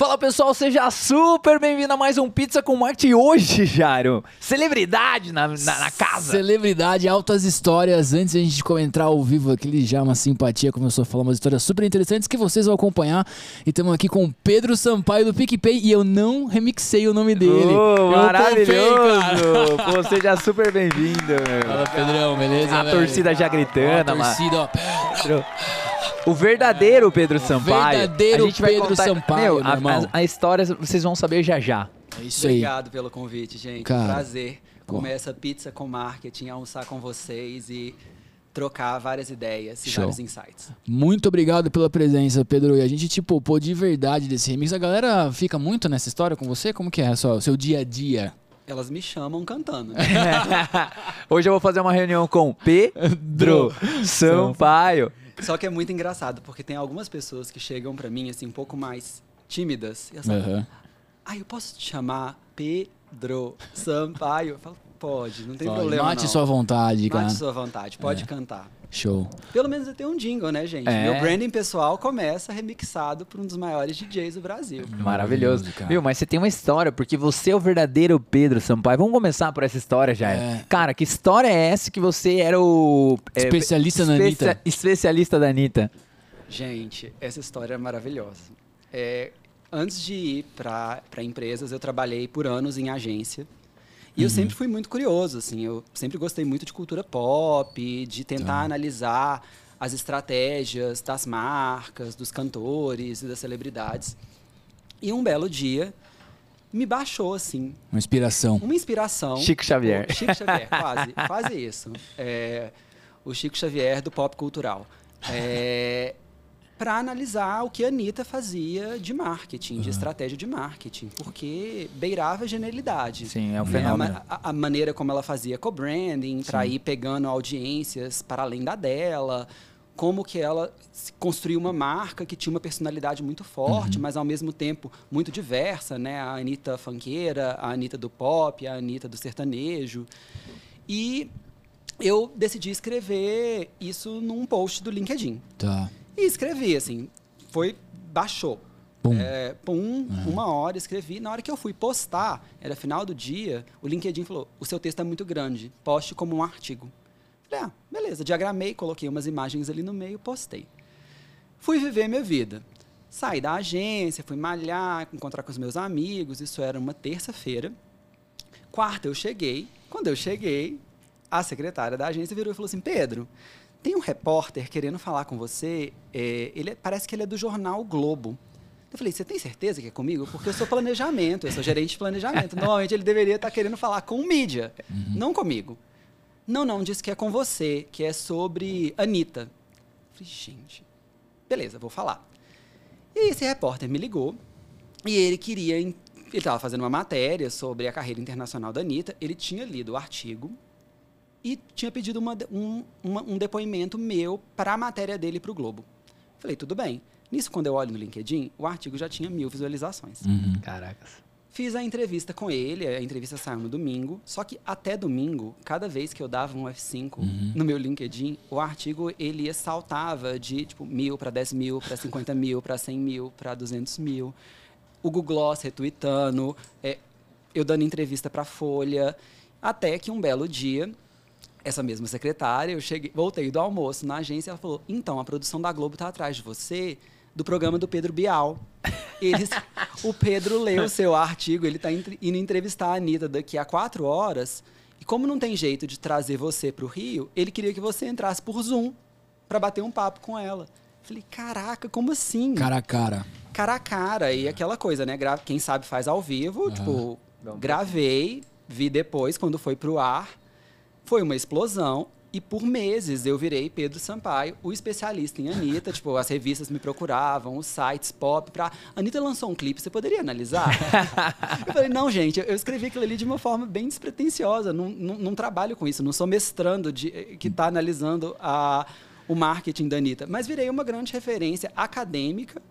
Fala pessoal, seja super bem-vindo a mais um Pizza com Marketing hoje, Jairo. Celebridade na, na, na, casa. Celebridade, altas histórias. Antes de a gente entrar ao vivo, aquele já uma simpatia, começou a falar umas histórias super interessantes que vocês vão acompanhar. E estamos aqui com o Pedro Sampaio do PicPay e eu não remixei o nome dele. Oh, maravilhoso! Pô, seja super bem-vindo. Fala, Pedrão, beleza? A velho? torcida já gritando, a torcida, ó. Pedro. O verdadeiro Pedro Sampaio. Verdadeiro a gente vai Pedro contar... Sampaio, Meu, a, a, a, história vocês vão saber já já. É isso aí. Obrigado pelo convite, gente. Cara, Prazer. Começa Pizza com Marketing, almoçar com vocês e trocar várias ideias e Show. vários insights. Muito obrigado pela presença, Pedro. E a gente, tipo, pô, de verdade desse remix. A galera fica muito nessa história com você? Como que é só o seu dia a dia? Elas me chamam cantando. Né? Hoje eu vou fazer uma reunião com Pedro Sampaio. Só que é muito engraçado, porque tem algumas pessoas que chegam para mim, assim, um pouco mais tímidas. E elas falam, Uhum. ah, eu posso te chamar Pedro Sampaio? Eu falo, pode, não tem Pode, problema Mate não. sua vontade, cara. Mate sua vontade, pode cantar. Show. Pelo menos eu tenho um jingle, né, gente? É. Meu branding pessoal começa remixado por um dos maiores DJs do Brasil. Maravilhoso. cara. Viu, mas você tem uma história, porque você é o verdadeiro Pedro Sampaio. Vamos começar por essa história, já. É. Cara, que história é essa que você era o... é, Especialista da Anitta. Especialista da Anitta. Gente, essa história é maravilhosa. É, antes de ir para empresas, eu trabalhei por anos em agência. E eu sempre fui muito curioso, assim. Eu sempre gostei muito de cultura pop, de tentar analisar as estratégias das marcas, dos cantores e das celebridades. E um belo dia, me baixou, assim, Uma inspiração. uma inspiração. Chico Xavier. O Chico Xavier, quase, quase isso. É, o Chico Xavier do pop cultural. É, para analisar o que a Anitta fazia de marketing, de estratégia de marketing, porque beirava a genialidade. Sim, é um Né? fenômeno. A, a- a maneira como ela fazia co-branding, para ir pegando audiências para além da dela, como que ela construiu uma marca que tinha uma personalidade muito forte, mas ao mesmo tempo muito diversa, né? A Anitta funkeira, a Anitta do pop, a Anitta do sertanejo. E eu decidi escrever isso num post do LinkedIn. Tá. E escrevi, assim, foi, baixou. Pum. É, pum, uma hora escrevi. Na hora que eu fui postar, era final do dia, o LinkedIn falou: o seu texto é muito grande, poste como um artigo. Falei, ah, beleza, diagramei, coloquei umas imagens ali no meio, postei. Fui viver minha vida. Saí da agência, fui malhar, encontrar com os meus amigos, isso era uma terça-feira. Quarta eu cheguei. Quando eu cheguei, a secretária da agência virou e falou assim: Pedro, tem um repórter querendo falar com você. é, ele é- parece que ele é do jornal Globo. Eu falei: Você tem certeza que é comigo? Porque eu sou planejamento, eu sou gerente de planejamento. Normalmente ele deveria estar querendo falar com o mídia, não comigo. Não, não, disse que é com você, que é sobre Anitta. Eu falei: Gente, beleza, vou falar. E aí esse repórter me ligou e ele queria. Ele estava fazendo uma matéria sobre a carreira internacional da Anitta. Ele tinha lido o artigo e tinha pedido uma um, uma- um depoimento meu para a matéria dele para o Globo. Falei, tudo bem. Nisso, quando eu olho no LinkedIn, o artigo já tinha mil visualizações. Uhum. Caracas. Fiz a entrevista com ele, a entrevista saiu no domingo, só que até domingo, cada vez que eu dava um F5 no meu LinkedIn, o artigo ele saltava de tipo mil para 10 mil, para 50 mil, para 100 mil, para 200 mil. O Google Gloss retweetando, é, eu dando entrevista para Folha, até que um belo dia essa mesma secretária, eu cheguei, voltei do almoço na agência, ela falou: "Então, a produção da Globo tá atrás de você do programa do Pedro Bial. Eles, o Pedro leu o seu artigo, ele está indo entrevistar a Anitta daqui a quatro horas. E como não tem jeito de trazer você para o Rio, ele queria que você entrasse por Zoom para bater um papo com ela. Falei, caraca, como assim? Cara a cara. cara a cara. E aquela coisa, né? Gra- Quem sabe faz ao vivo. Tipo, gravei, vi depois, quando foi pro ar. Foi uma explosão. E por meses eu virei Pedro Sampaio, o especialista em Anitta. tipo, as revistas me procuravam, os sites pop pra. Anitta lançou um clipe, você poderia analisar? eu falei, não, gente, eu escrevi aquilo ali de uma forma bem despretensiosa. Não, não, não trabalho com isso, não sou mestrando de, que está analisando a, o marketing da Anitta. Mas virei uma grande referência acadêmica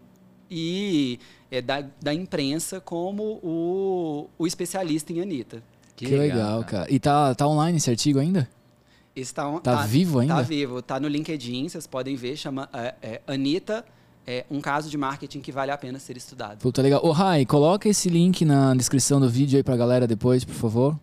e é, da, da imprensa como o, o especialista em Anitta. Que, legal, cara. E tá, tá online esse artigo ainda? Esse tá, Tá vivo ainda? Tá vivo. Tá no LinkedIn, vocês podem ver. Chama é, é, Anitta é um caso de marketing que vale a pena ser estudado. Puta legal. Ô, Rai, coloca esse link na descrição do vídeo aí pra galera depois, por favor.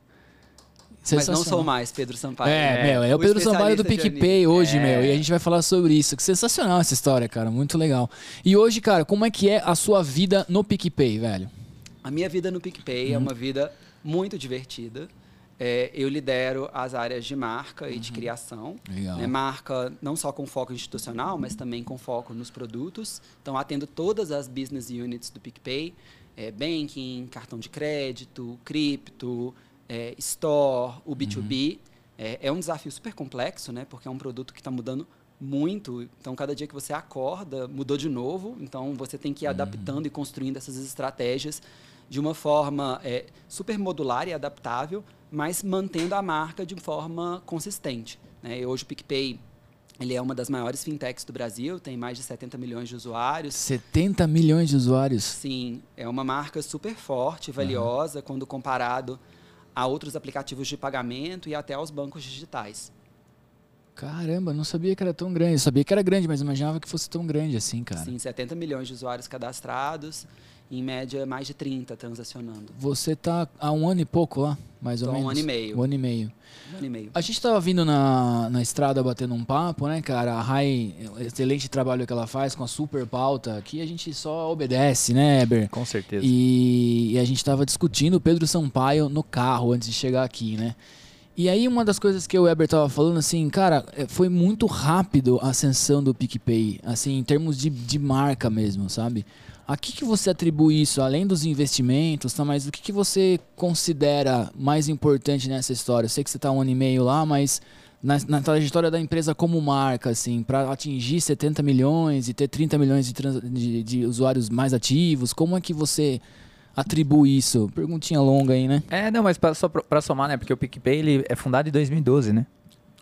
Mas não sou mais Pedro Sampaio. É, né? meu, é o, Pedro Sampaio do PicPay hoje, É. meu. E a gente vai falar sobre isso. Que sensacional essa história, cara. Muito legal. E hoje, cara, como é que é a sua vida no PicPay, velho? A minha vida no PicPay Uhum. é uma vida muito divertida. É, eu lidero as áreas de marca e de criação. Uhum. Legal. né? Marca não só com foco institucional, mas também com foco nos produtos. Então, atendo todas as business units do PicPay. É, banking, cartão de crédito, cripto, é, store, o B2B. É, é um desafio super complexo, né? Porque é um produto que está mudando muito. Então, cada dia que você acorda, mudou de novo. Então, você tem que ir adaptando e construindo essas estratégias de uma forma é, super modular e adaptável, mas mantendo a marca de forma consistente. Né? E hoje o PicPay ele é uma das maiores fintechs do Brasil, tem mais de 70 milhões de usuários. 70 milhões de usuários. Sim, é uma marca super forte, valiosa, quando comparado a outros aplicativos de pagamento e até aos bancos digitais. Caramba, não sabia que era tão grande. Eu sabia que era grande, mas imaginava que fosse tão grande assim, cara. Sim, 70 milhões de usuários cadastrados, em média mais de 30 transacionando. Você tá há um ano e pouco lá, mais ou Tô um menos? ano e meio. Um ano e meio. Um ano e meio. A gente tava vindo na, na estrada batendo um papo, né, cara? A Rai, excelente trabalho que ela faz com a super pauta. Aqui a gente só obedece, né, Eber? Com certeza. E, e a gente tava discutindo o Pedro Sampaio no carro antes de chegar aqui, né? E aí uma das coisas que o Weber tava falando, assim, cara, é, foi muito rápido a ascensão do PicPay, assim, em termos de, de marca mesmo, sabe? A que, que você atribui isso, além dos investimentos, tá? Mas o que, que você considera mais importante nessa história? Eu sei que você tá um ano e meio lá, mas na, na trajetória da empresa como marca, assim, para atingir 70 milhões e ter 30 milhões de, trans- de- de usuários mais ativos, como é que você atribui isso? Perguntinha longa aí, né? É, não, mas pra, só pra somar, né? Porque o PicPay ele é fundado em 2012, né?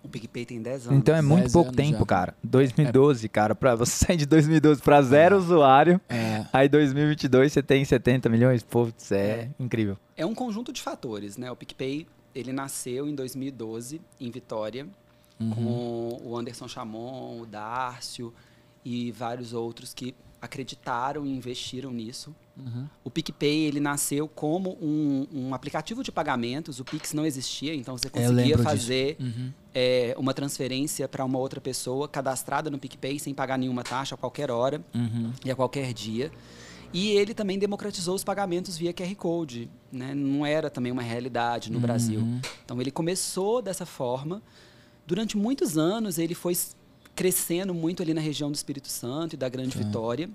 O PicPay tem 10 anos. Então é muito 10 pouco tempo, já. cara. 2012, cara. Pra você sair de 2012 pra zero usuário, É. aí 2022 você tem 70 milhões, putz, é, incrível. É um conjunto de fatores, né? O PicPay, ele nasceu em 2012, em Vitória, Uhum. com o Anderson Chamon, o Dárcio e vários outros que acreditaram e investiram nisso. Uhum. O PicPay, ele nasceu como um, um aplicativo de pagamentos, o Pix não existia, então você Eu conseguia fazer Uhum. é, uma transferência para uma outra pessoa cadastrada no PicPay sem pagar nenhuma taxa a qualquer hora Uhum. e a qualquer dia. E ele também democratizou os pagamentos via QR Code. Né? Não era também uma realidade no Brasil. Uhum. Então ele começou dessa forma. Durante muitos anos ele foi crescendo muito ali na região do Espírito Santo e da Grande Tá. Vitória.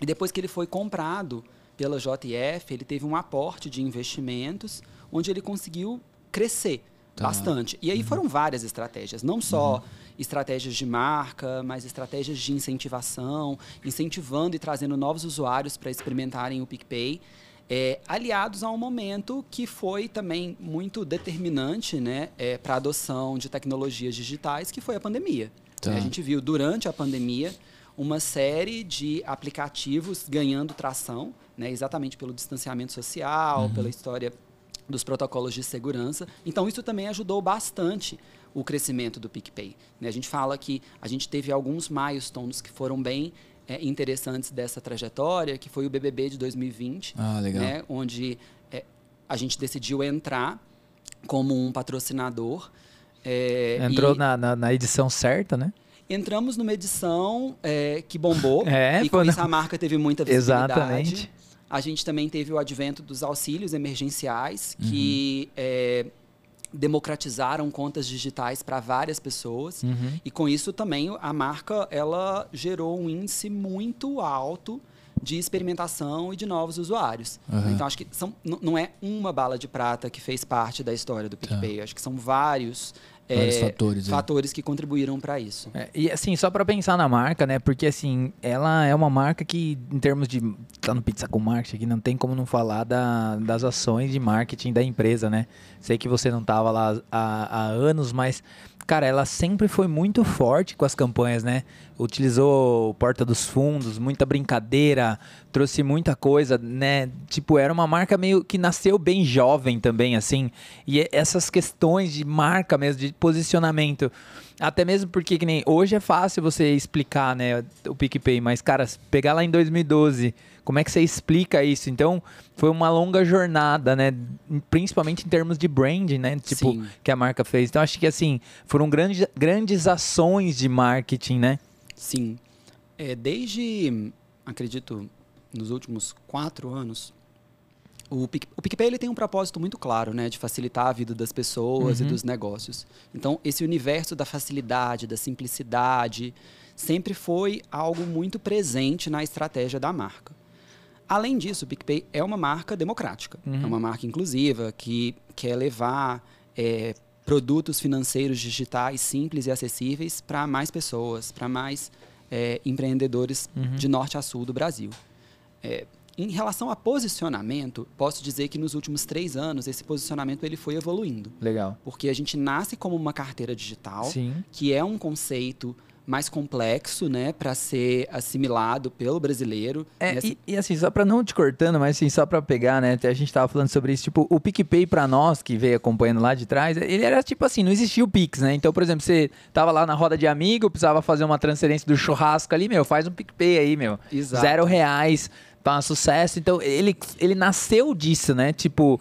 E depois que ele foi comprado pela JF, ele teve um aporte de investimentos onde ele conseguiu crescer Tá. bastante. E aí foram várias estratégias, não só estratégias de marca, mas estratégias de incentivação, incentivando e trazendo novos usuários para experimentarem o PicPay. é, aliados a um momento que foi também muito determinante né, para a adoção de tecnologias digitais, que foi a pandemia. Tá. A gente viu durante a pandemia uma série de aplicativos ganhando tração, né, exatamente pelo distanciamento social, pela história dos protocolos de segurança. Então, isso também ajudou bastante o crescimento do PicPay. né? A gente fala que a gente teve alguns milestones que foram bem é, interessantes dessa trajetória, que foi o BBB de 2020, Ah, legal. né, onde é, a gente decidiu entrar como um patrocinador. É, Entrou e na, na, na edição certa, né? Entramos numa edição é, que bombou É, e com isso a marca teve muita visibilidade. Exatamente. A gente também teve o advento dos auxílios emergenciais, Uhum. que é, democratizaram contas digitais para várias pessoas. Uhum. E com isso também a marca ela gerou um índice muito alto de experimentação e de novos usuários. Aham. Então acho que são, não é uma bala de prata que fez parte da história do PicPay. Acho que são vários, Tá. Vários é, fatores, fatores que contribuíram para isso. É, e assim, só pra pensar na marca, né? Porque assim, ela é uma marca que, em termos de. Tá no Pizza com Marketing aqui, não tem como não falar da, das ações de marketing da empresa, né? Sei que você não tava lá há, há anos, mas, cara, ela sempre foi muito forte com as campanhas, né? Utilizou Porta dos Fundos, muita brincadeira, trouxe muita coisa, né? Tipo, era uma marca meio que nasceu bem jovem também, assim. E essas questões de marca mesmo, de posicionamento. Até mesmo porque que nem hoje é fácil você explicar, né, o PicPay, mas cara, pegar lá em 2012, como é que você explica isso? Então, foi uma longa jornada, né, principalmente em termos de branding, né, tipo Sim. que a marca fez. Então, acho que assim, foram grandes grandes ações de marketing, né? Sim. É, desde, acredito, nos últimos quatro anos, o, Pic, o PicPay ele tem um propósito muito claro, né? De facilitar a vida das pessoas Uhum. e dos negócios. Então, esse universo da facilidade, da simplicidade, sempre foi algo muito presente na estratégia da marca. Além disso, o PicPay é uma marca democrática. Uhum. É uma marca inclusiva que quer levar é, produtos financeiros digitais simples e acessíveis para mais pessoas, para mais é, empreendedores Uhum. de norte a sul do Brasil. É, em relação a posicionamento, posso dizer que nos últimos três anos esse posicionamento ele foi evoluindo, Legal. porque a gente nasce como uma carteira digital, Sim. que é um conceito mais complexo, né, para ser assimilado pelo brasileiro. É, e, e assim, só pra não te cortando, mas assim, só pra pegar, né? até A gente tava falando sobre isso, tipo, o PicPay pra nós, que veio acompanhando lá de trás, ele era tipo assim, não existia o Pix, né? Então, por exemplo, você tava lá na roda de amigo, precisava fazer uma transferência do churrasco ali, meu, faz um PicPay aí, meu. Exato. Zero reais, tá um sucesso. Então, ele, ele nasceu disso, né? Tipo,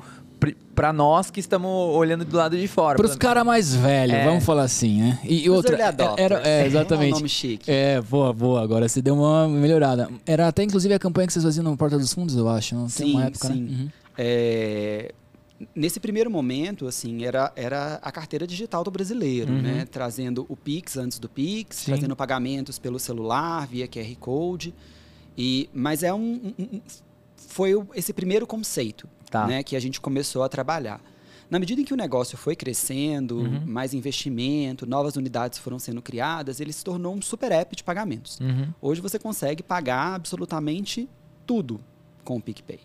pra nós que estamos olhando do lado de fora. Para os caros mais velhos, É. vamos falar assim, né? E, e outra, early adopters. era, é, Um exatamente. nome chique. É, boa, boa. Agora você deu uma melhorada. Era até inclusive a campanha que vocês faziam no Porta dos Fundos, eu acho. Não tem Sim, uma época, sim. né? Uhum. É, nesse primeiro momento, assim, era, era a carteira digital do brasileiro, Uhum. né? Trazendo o Pix antes do Pix, Sim. trazendo pagamentos pelo celular, via QR Code. E, mas é um, um- um- foi o- esse primeiro conceito Tá. né, que a gente começou a trabalhar. Na medida em que o negócio foi crescendo, Uhum. mais investimento, novas unidades foram sendo criadas, ele se tornou um super app de pagamentos. Uhum. Hoje você consegue pagar absolutamente tudo com o PicPay.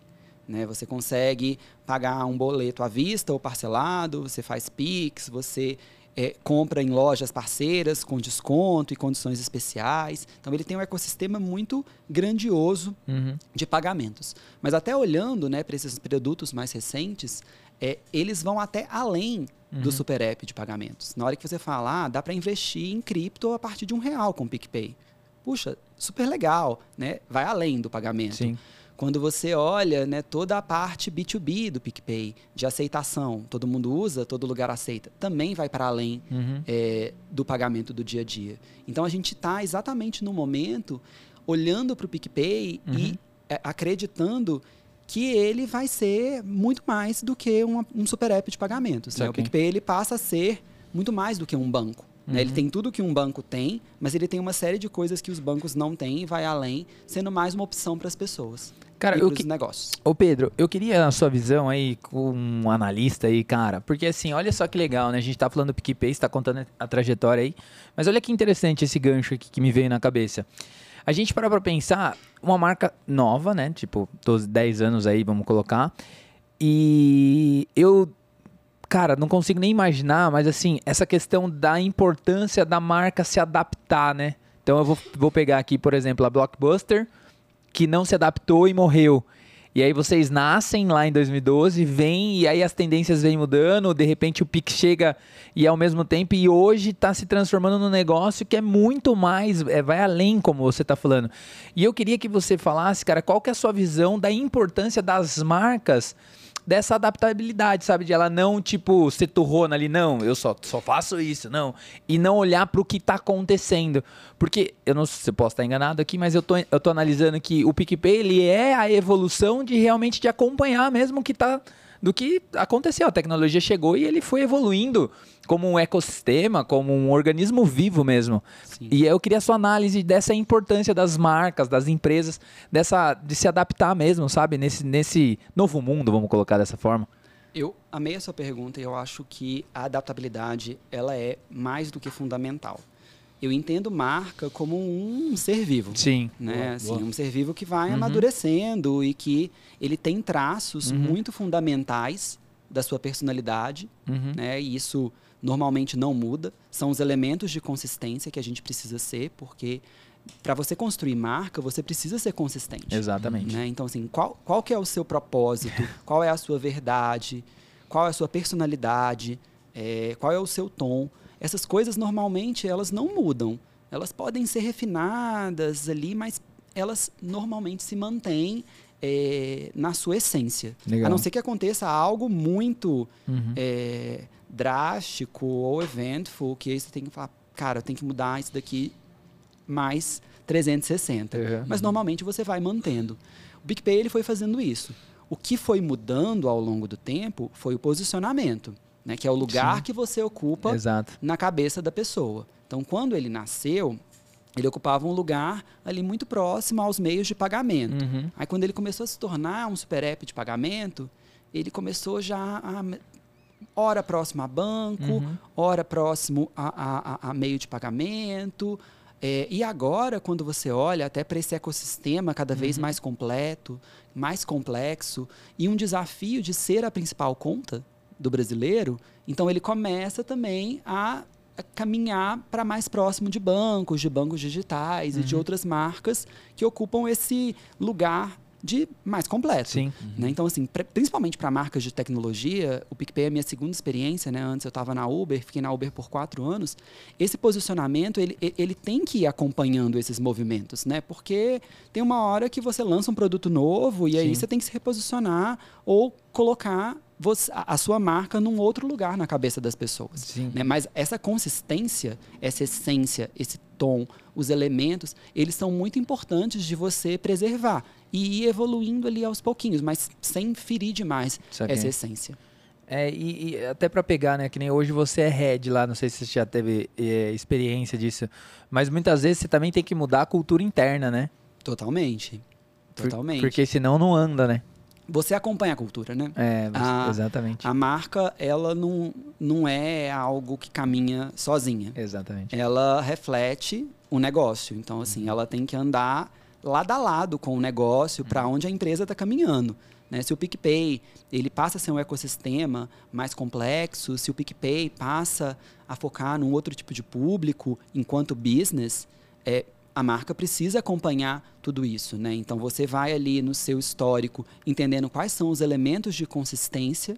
Né? Você consegue pagar um boleto à vista ou parcelado, você faz Pix, você eh, compra em lojas parceiras com desconto e condições especiais. Então ele tem um ecossistema muito grandioso Uhum. de pagamentos. Mas até olhando né, para esses produtos mais recentes, é, eles vão até além Uhum. do super app de pagamentos. Na hora que você fala, ah, dá para investir em cripto a partir de um real com o PicPay. Puxa, super legal, né? Vai além do pagamento. Sim. Quando você olha né, toda a parte B2B do PicPay, de aceitação, todo mundo usa, todo lugar aceita, também vai para além Uhum. é, do pagamento do dia a dia. Então a gente está exatamente no momento olhando para o PicPay Uhum. e é, acreditando que ele vai ser muito mais do que uma- um super app de pagamentos. Né? O. PicPay ele passa a ser muito mais do que um banco. né? Ele Uhum. tem tudo que um banco tem, mas ele tem uma série de coisas que os bancos não têm e vai além, sendo mais uma opção para as pessoas Cara, e eu que- os negócios. Ô Pedro, eu queria a sua visão aí como um analista aí, cara, porque assim, olha só que legal, né? A gente tá falando do PicPay, você tá contando a trajetória aí, mas olha que interessante esse gancho aqui que me veio na cabeça. A gente para pra pensar, uma marca nova, né? Tipo, dos 10 anos aí, vamos colocar, e eu, cara, não consigo nem imaginar, mas assim, essa questão da importância da marca se adaptar, né? Então eu vou, vou pegar aqui, por exemplo, a Blockbuster, que não se adaptou e morreu. E aí vocês nascem lá em 2012, vêm e aí as tendências vêm mudando, de repente o Pix chega e ao mesmo tempo e hoje está se transformando num negócio que é muito mais, é, vai além como você está falando. E eu queria que você falasse, cara, qual que é a sua visão da importância das marcas dessa adaptabilidade, sabe? De ela não, tipo, ser turrona ali, não, eu só, só faço isso, não. E não olhar para o que está acontecendo. Porque, eu não sei se eu posso estar enganado aqui, mas eu tô, eu tô analisando que o PicPay, ele é a evolução de realmente de acompanhar mesmo o que tá do que aconteceu. A tecnologia chegou e ele foi evoluindo como um ecossistema, como um organismo vivo mesmo. Sim. E eu queria a sua análise dessa importância das marcas, das empresas, dessa de se adaptar mesmo, sabe? Nesse, nesse novo mundo, vamos colocar dessa forma. Eu amei a sua pergunta e eu acho que a adaptabilidade ela é mais do que fundamental. Eu entendo marca como um ser vivo. Sim. Né? Boa, assim, boa. um ser vivo que vai Uhum. amadurecendo e que ele tem traços Uhum. muito fundamentais da sua personalidade, Uhum. né? E isso normalmente não muda. São os elementos de consistência que a gente precisa ser, porque para você construir marca, você precisa ser consistente. Exatamente. Né? Então, assim, qual, qual que é o seu propósito? qual é a sua verdade? Qual é a sua personalidade? é, qual é o seu tom? Essas coisas normalmente elas não mudam. Elas podem ser refinadas ali, mas elas normalmente se mantêm é, na sua essência. Legal. A não ser que aconteça algo muito Uhum. é, drástico ou eventful, que aí você tem que falar, cara, eu tenho que mudar isso daqui mais 360. Uhum. Mas normalmente você vai mantendo. O BigPay ele foi fazendo isso. O que foi mudando ao longo do tempo foi o posicionamento, né, que é o lugar Sim. que você ocupa Exato. na cabeça da pessoa. Então, quando ele nasceu, ele ocupava um lugar ali muito próximo aos meios de pagamento. Uhum. Aí, quando ele começou a se tornar um super app de pagamento, ele começou já a hora próximo a banco, Uhum. hora próximo a, a- a- meio de pagamento. É, e agora, quando você olha até para esse ecossistema cada vez mais completo, mais complexo, e um desafio de ser a principal conta do brasileiro, então ele começa também a caminhar para mais próximo de bancos, de bancos digitais e de outras marcas que ocupam esse lugar de mais completo. Sim. Né? Então, assim, principalmente para marcas de tecnologia, o PicPay é a minha segunda experiência, né? Antes eu estava na Uber, fiquei na Uber por quatro anos. Esse posicionamento, ele, ele tem que ir acompanhando esses movimentos, né? Porque tem uma hora que você lança um produto novo e aí Sim. você tem que se reposicionar ou colocar você- a a sua marca num outro lugar na cabeça das pessoas. Né? Mas essa consistência, essa essência, esse tom, os elementos, eles são muito importantes de você preservar e ir evoluindo ali aos pouquinhos, mas sem ferir demais Saquei. essa essência. É, e, e até pra pegar, né? Que nem hoje você é head lá, não sei se você já teve é, experiência disso, mas muitas vezes você também tem que mudar a cultura interna, né? Totalmente. Por- Totalmente. Porque senão não anda, né? Você acompanha a cultura, né? É, você- Ah, exatamente. A marca, ela não, não é algo que caminha sozinha. Exatamente. ela reflete o negócio. Então, assim, ela tem que andar lado a lado com o negócio para onde a empresa está caminhando. Né? Se o PicPay ele passa a ser um ecossistema mais complexo, se o PicPay passa a focar num outro tipo de público enquanto business, é, a marca precisa acompanhar tudo isso. Né? Então, você vai ali no seu histórico entendendo quais são os elementos de consistência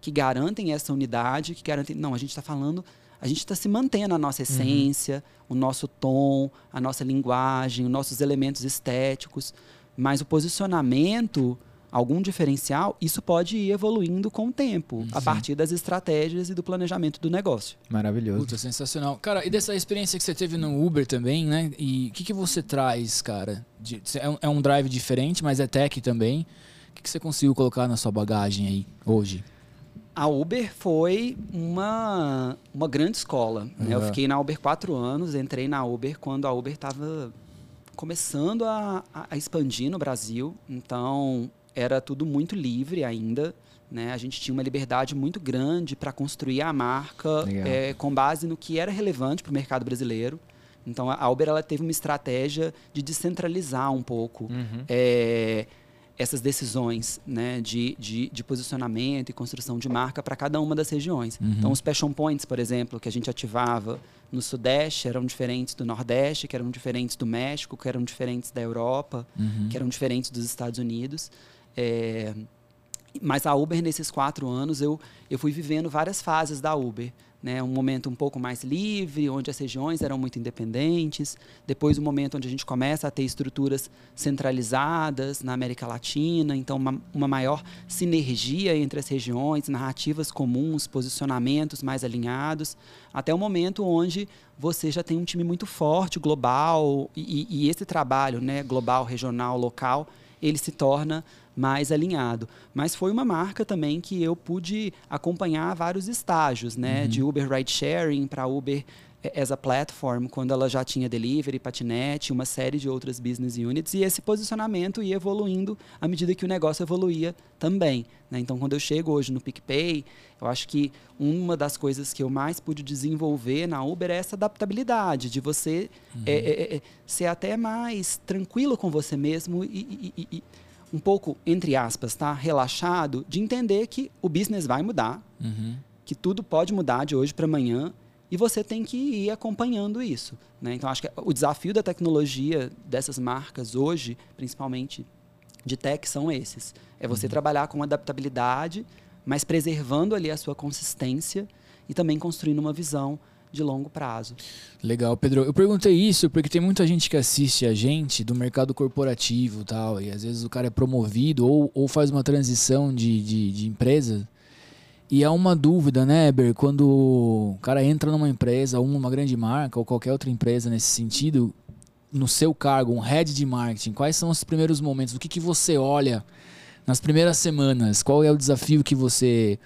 que garantem essa unidade, que garantem. Não, a gente está falando, a gente está se mantendo a nossa essência, o nosso tom, a nossa linguagem, os nossos elementos estéticos, mas o posicionamento, algum diferencial, isso pode ir evoluindo com o tempo, a partir das estratégias e do planejamento do negócio. Maravilhoso. Puta, sensacional. Cara, e dessa experiência que você teve no Uber também, né? E o que, que você traz, cara? De- é, um, é um drive diferente, mas é tech também. O que, que você conseguiu colocar na sua bagagem aí hoje? A Uber foi uma, uma grande escola. né? Eu Uhum. fiquei na Uber quatro anos, entrei na Uber quando a Uber estava começando a, a- expandir no Brasil. Então, era tudo muito livre ainda. Né? A gente tinha uma liberdade muito grande para construir a marca eh, com base no que era relevante para o mercado brasileiro. Então, a- a Uber ela teve uma estratégia de descentralizar um pouco Uhum. é, essas decisões né, de, de, de posicionamento e construção de marca para cada uma das regiões. Uhum. Então, os passion points, por exemplo, que a gente ativava no Sudeste, eram diferentes do Nordeste, que eram diferentes do México, que eram diferentes da Europa, Uhum. que eram diferentes dos Estados Unidos. É, mas a Uber, nesses quatro anos, eu, eu fui vivendo várias fases da Uber. Né? Um momento um pouco mais livre, onde as regiões eram muito independentes. Depois, um momento onde a gente começa a ter estruturas centralizadas na América Latina. Então, uma, uma maior sinergia entre as regiões, narrativas comuns, posicionamentos mais alinhados. Até o momento onde você já tem um time muito forte, global. E, e- esse trabalho né, global, regional, local, ele se torna mais alinhado. Mas foi uma marca também que eu pude acompanhar vários estágios, né? De Uber Ride Sharing para Uber eh, as a platform, quando ela já tinha delivery, patinete, uma série de outras business units, e esse posicionamento ia evoluindo à medida que o negócio evoluía também. né? Então, quando eu chego hoje no PicPay, eu acho que uma das coisas que eu mais pude desenvolver na Uber é essa adaptabilidade, de você é, é, é, ser até mais tranquilo com você mesmo e, e- e- e um pouco, entre aspas, tá? relaxado, de entender que o business vai mudar, Uhum. que tudo pode mudar de hoje para amanhã e você tem que ir acompanhando isso. Né? Então, acho que o desafio da tecnologia dessas marcas hoje, principalmente de tech, são esses. É você trabalhar com adaptabilidade, mas preservando ali a sua consistência e também construindo uma visão de longo prazo. Legal, Pedro. Eu perguntei isso porque tem muita gente que assiste a gente do mercado corporativo tal, e às vezes o cara é promovido ou, ou faz uma transição de, de, de empresa. E há uma dúvida, né, Eber? Quando o cara entra numa empresa, uma grande marca ou qualquer outra empresa nesse sentido, no seu cargo, um head de marketing, quais são os primeiros momentos? O que, que você olha nas primeiras semanas? Qual é o desafio que você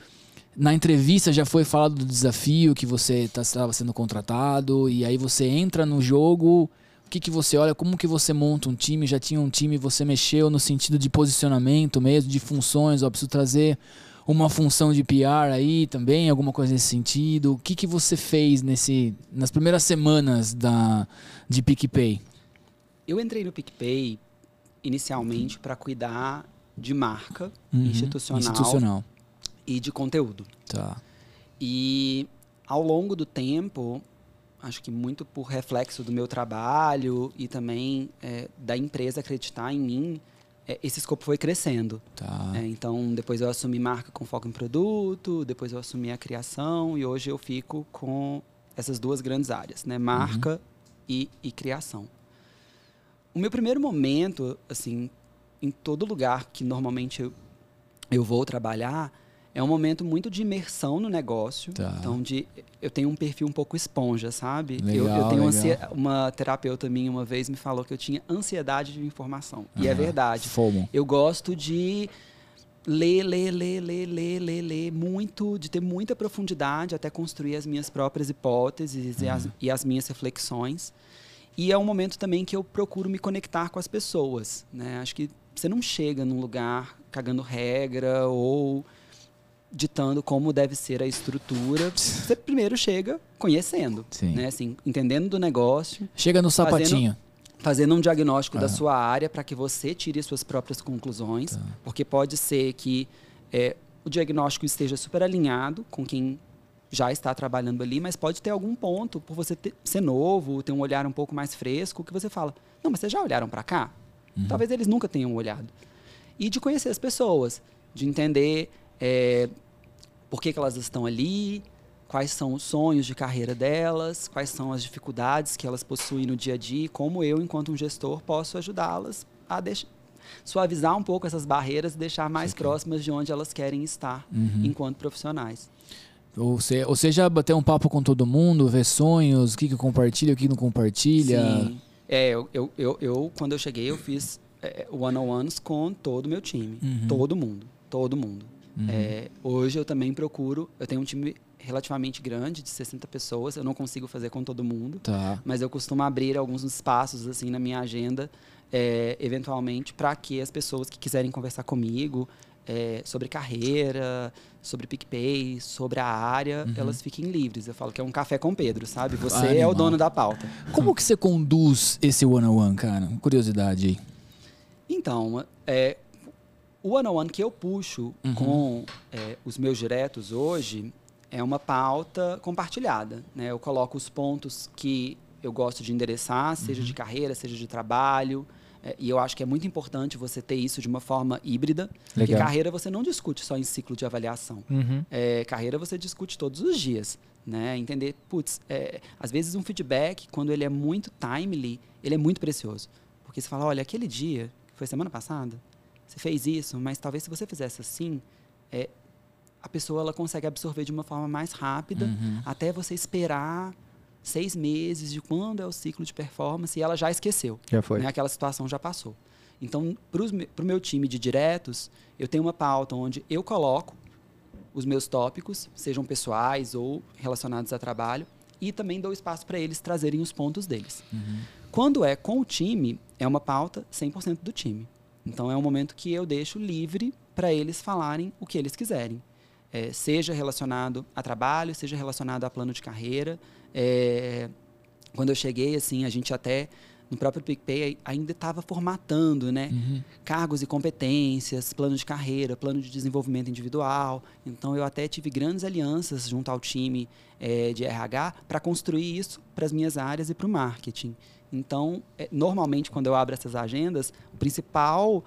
na entrevista já foi falado do desafio que você tá, estava sendo contratado e aí você entra no jogo. O que, que você olha? Como que você monta um time? Já tinha um time, você mexeu no sentido de posicionamento mesmo, de funções? Ó, preciso trazer uma função de PR aí também, alguma coisa nesse sentido. O que, que você fez nesse, nas primeiras semanas da, de PicPay? Eu entrei no PicPay inicialmente para cuidar de marca Uhum, institucional, institucional. E de conteúdo. Tá. E ao longo do tempo, acho que muito por reflexo do meu trabalho e também é, da empresa acreditar em mim, é, esse escopo foi crescendo. Tá. É, então, depois eu assumi marca com foco em produto, depois eu assumi a criação e hoje eu fico com essas duas grandes áreas, né? Marca e, e criação. O meu primeiro momento, assim, em todo lugar que normalmente eu, eu vou trabalhar, é um momento muito de imersão no negócio. Tá. Então, de, eu tenho um perfil um pouco esponja, sabe? eu, Legal, eu tenho legal. ansia- uma terapeuta minha uma vez me falou que eu tinha ansiedade de informação. E é verdade. Fomo. Eu gosto de ler, ler, ler, ler, ler, ler, ler muito, de ter muita profundidade até construir as minhas próprias hipóteses e, as, e as minhas reflexões. E é um momento também que eu procuro me conectar com as pessoas, né? Acho que você não chega num lugar cagando regra ou ditando como deve ser a estrutura. Você primeiro chega conhecendo, Sim. né? Assim, entendendo do negócio, Chega no sapatinho. fazendo um diagnóstico da Ah. sua área para que você tire suas próprias conclusões, Tá. porque pode ser que é, o diagnóstico esteja super alinhado com quem já está trabalhando ali, mas pode ter algum ponto, por você ter- ser novo, ter um olhar um pouco mais fresco, que você fala, não, mas vocês já olharam para cá? Uhum. Talvez eles nunca tenham olhado. E de conhecer as pessoas, de entender é, por que, que elas estão ali, quais são os sonhos de carreira delas, quais são as dificuldades que elas possuem no dia a dia, e como eu, enquanto um gestor, posso ajudá-las a deix- suavizar um pouco essas barreiras e deixar mais Saquei. próximas de onde elas querem estar Uhum. enquanto profissionais. Ou, se, ou seja, bater um papo com todo mundo, ver sonhos, o que, que compartilha, o que não compartilha. Sim. É, eu, eu, eu, eu, quando eu cheguei, eu fiz é, one-on-ones com todo o meu time. Uhum. Todo mundo. Todo mundo. Uhum. É, hoje eu também procuro. Eu tenho um time relativamente grande, de 60 pessoas. Eu não consigo fazer com todo mundo. Tá. Mas eu costumo abrir alguns espaços assim na minha agenda, é, eventualmente, para que as pessoas que quiserem conversar comigo é, sobre carreira, sobre PicPay, sobre a área, Uhum. elas fiquem livres. Eu falo que é um café com Pedro, sabe? Você é Animal. o dono da pauta. Como que você conduz esse one-on-one, cara? Curiosidade aí. Então, é, o one-on-one que eu puxo Uhum. com é, os meus diretos hoje é uma pauta compartilhada. Né? Eu coloco os pontos que eu gosto de endereçar, seja Uhum. de carreira, seja de trabalho. é, e eu acho que é muito importante você ter isso de uma forma híbrida. Porque Legal. carreira você não discute só em ciclo de avaliação. Uhum. É, carreira você discute todos os dias, né? Entender, putz, é, às vezes um feedback, quando ele é muito timely, ele é muito precioso. Porque você fala, olha, aquele dia, que foi semana passada, você fez isso, mas talvez se você fizesse assim, é, a pessoa ela consegue absorver de uma forma mais rápida, Uhum. até você esperar seis meses de quando é o ciclo de performance e ela já esqueceu Já foi. né, aquela situação já passou. Então, para o meu time de diretos, eu tenho uma pauta onde eu coloco os meus tópicos, sejam pessoais ou relacionados a trabalho, e também dou espaço para eles trazerem os pontos deles. Uhum. Quando é com o time, é uma pauta 100% do time. Então, é um momento que eu deixo livre para eles falarem o que eles quiserem. É, seja relacionado a trabalho, seja relacionado a plano de carreira. É, quando eu cheguei, assim, a gente até no próprio PicPay ainda estava formatando, né? Uhum. Cargos e competências, plano de carreira, plano de desenvolvimento individual. Então, eu até tive grandes alianças junto ao time eh, de RH para construir isso para as minhas áreas e para o marketing. Então, eh, normalmente, quando eu abro essas agendas, o principal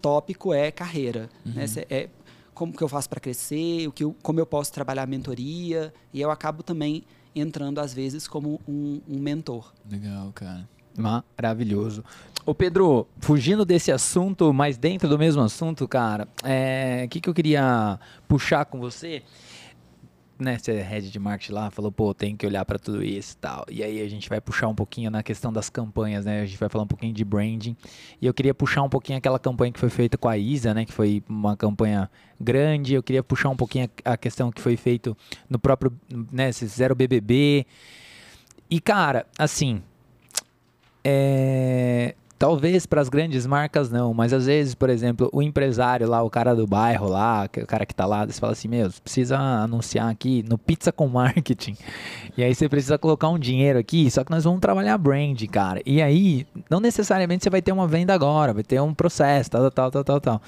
tópico é carreira. né? Cê- é como que eu faço para crescer, o que eu- como eu posso trabalhar a mentoria. E eu acabo também entrando às vezes como um, um mentor. Legal, cara. Maravilhoso. Ô Pedro, fugindo desse assunto, mas dentro do mesmo assunto, cara, é, o que, que eu queria puxar com você? Né, você é head de marketing lá, falou, pô, tem que olhar para tudo isso e tal. E aí a gente vai puxar um pouquinho na questão das campanhas, né? A gente vai falar um pouquinho de branding. E eu queria puxar um pouquinho aquela campanha que foi feita com a Isa, né? Que foi uma campanha grande. Eu queria puxar um pouquinho a, questão que foi feito no próprio, né? Fizeram BBB. E, cara, assim, é, Talvez para as grandes marcas não, mas às vezes, por exemplo, o empresário lá, o cara do bairro lá, o cara que está lá, você fala assim, meu, você precisa anunciar aqui no Pizza com Marketing. E aí você precisa colocar um dinheiro aqui, só que nós vamos trabalhar brand, cara. E aí, não necessariamente você vai ter uma venda agora, vai ter um processo, tal, tal, tal, tal, tal.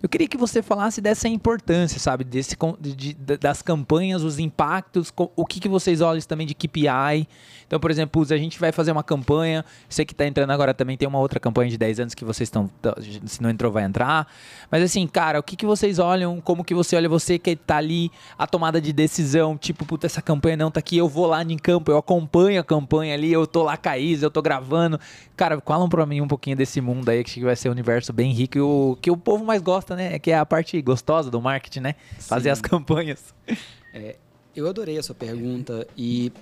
Eu queria que você falasse dessa importância, sabe, desse, de, de, das campanhas, os impactos, o que, que vocês olham também de KPI. Então, por exemplo, a gente vai fazer uma campanha, você que está entrando agora também tem uma outra campanha de 10 anos que vocês estão. Se não entrou, vai entrar. Mas assim, cara, o que, que vocês olham? Como que você olha você que tá ali, a tomada de decisão, tipo, puta, essa campanha não tá aqui, eu vou lá em campo, eu acompanho a campanha ali, eu tô lá Isa, eu tô gravando. Cara, falam pra mim um pouquinho desse mundo aí, que vai ser um universo bem rico e o que o povo mais gosta, né? Que é a parte gostosa do marketing, né? Fazer as campanhas. É, eu adorei a sua pergunta e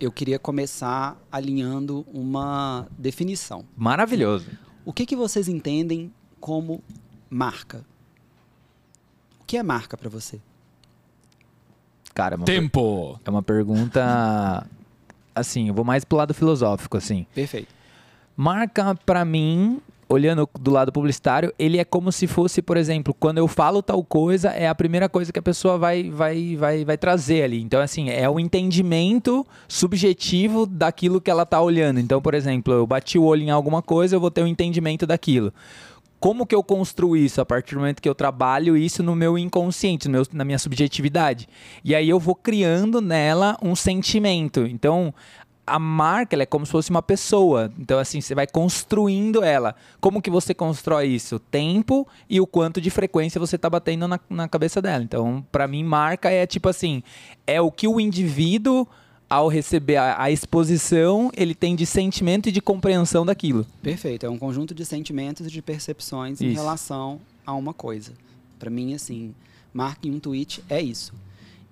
eu queria começar alinhando uma definição. Maravilhoso. O que, que vocês entendem como marca? O que é marca para você? Cara, é uma Tempo! É uma pergunta. Assim, eu vou mais pro lado filosófico, assim. Perfeito. Marca, para mim, olhando do lado publicitário, ele é como se fosse, por exemplo, quando eu falo tal coisa, é a primeira coisa que a pessoa vai, vai, vai, vai trazer ali. Então, assim, é o entendimento subjetivo daquilo que ela tá olhando. Então, por exemplo, eu bati o olho em alguma coisa, eu vou ter um entendimento daquilo. Como que eu construo isso? A partir do momento que eu trabalho isso no meu inconsciente, no meu, na minha subjetividade. E aí eu vou criando nela um sentimento. Então, a marca é como se fosse uma pessoa. Então, assim, você vai construindo ela. Como que você constrói isso? Tempo e o quanto de frequência você está batendo na, na cabeça dela. Então, para mim, marca é tipo assim: é o que o indivíduo, ao receber a, a, exposição, ele tem de sentimento e de compreensão daquilo. Perfeito. É um conjunto de sentimentos e de percepções isso. em relação a uma coisa. Para mim, assim, marca em um tweet é isso.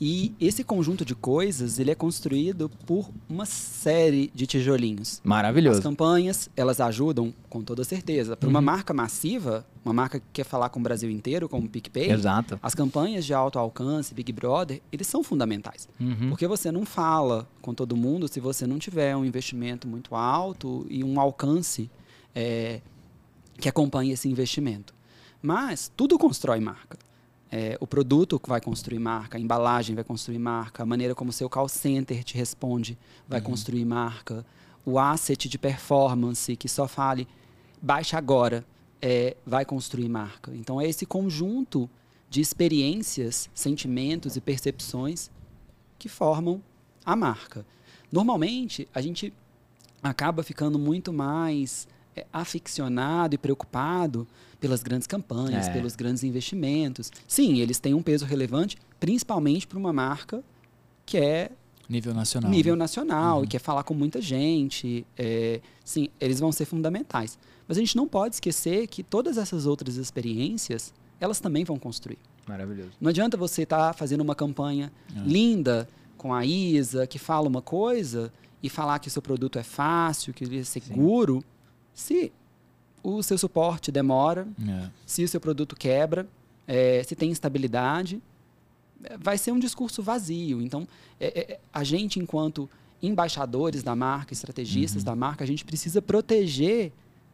E esse conjunto de coisas, ele é construído por uma série de tijolinhos. Maravilhoso. As campanhas, elas ajudam, com toda certeza. Para uhum. uma marca massiva, uma marca que quer falar com o Brasil inteiro, como o PicPay, Exato. as campanhas de alto alcance, Big Brother, eles são fundamentais. Uhum. Porque você não fala com todo mundo se você não tiver um investimento muito alto e um alcance é, que acompanhe esse investimento. Mas tudo constrói marca. É, o produto vai construir marca, a embalagem vai construir marca, a maneira como o seu call center te responde vai uhum. construir marca, o asset de performance que só fale baixa agora é, vai construir marca. Então é esse conjunto de experiências, sentimentos e percepções que formam a marca. Normalmente a gente acaba ficando muito mais aficionado e preocupado pelas grandes campanhas, é. pelos grandes investimentos. Sim, eles têm um peso relevante, principalmente para uma marca que é nível nacional. Nível nacional uhum. e quer falar com muita gente. É, sim, eles vão ser fundamentais. Mas a gente não pode esquecer que todas essas outras experiências, elas também vão construir. Maravilhoso. Não adianta você estar tá fazendo uma campanha uhum. linda com a Isa, que fala uma coisa, e falar que o seu produto é fácil, que ele é seguro, Sim. Se o seu suporte demora, é. se o seu produto quebra, é, se tem instabilidade, vai ser um discurso vazio. Então, é, é a gente, enquanto embaixadores da marca, estrategistas uhum. da marca, a gente precisa proteger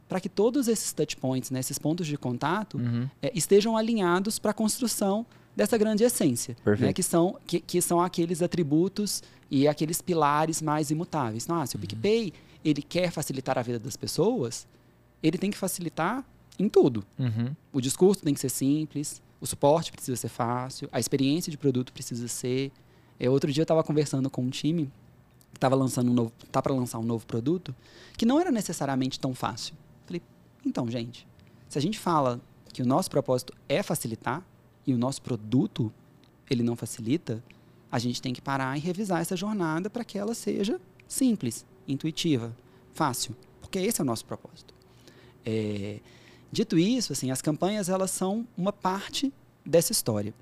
para que todos esses touch points, né, esses pontos de contato, uhum. É, estejam alinhados para a construção dessa grande essência, né, que, são, que, que, são aqueles atributos e aqueles pilares mais imutáveis. Então, ah, se o uhum. PicPay ele quer facilitar a vida das pessoas, ele tem que facilitar em tudo. Uhum. O discurso tem que ser simples, o suporte precisa ser fácil, a experiência de produto precisa ser. É, outro dia eu estava conversando com um time que estava lançando um novo, tá para lançar um novo produto, que não era necessariamente tão fácil. Falei, então, gente, se a gente fala que o nosso propósito é facilitar e o nosso produto ele não facilita, a gente tem que parar e revisar essa jornada para que ela seja simples, intuitiva, fácil, porque esse é o nosso propósito. É, dito isso, assim, as campanhas elas são uma parte dessa história.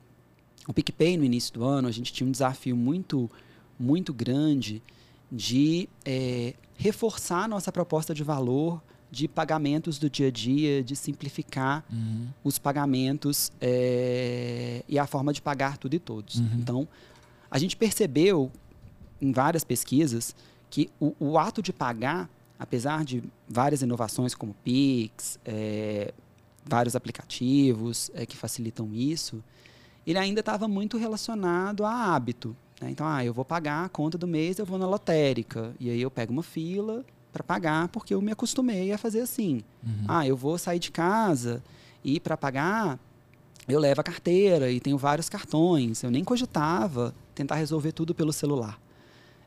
O PicPay no início do ano a gente tinha um desafio muito muito grande de é, reforçar nossa proposta de valor de pagamentos do dia a dia, de simplificar uhum. os pagamentos é, e a forma de pagar tudo e todos. Uhum. Então, a gente percebeu em várias pesquisas que o, o, ato de pagar, apesar de várias inovações como Pix, é, vários aplicativos é, que facilitam isso, ele ainda estava muito relacionado a hábito. Né? Então, ah, eu vou pagar a conta do mês, eu vou na lotérica. E aí eu pego uma fila para pagar porque eu me acostumei a fazer assim. Uhum. Ah, eu vou sair de casa e para pagar eu levo a carteira e tenho vários cartões. Eu nem cogitava tentar resolver tudo pelo celular.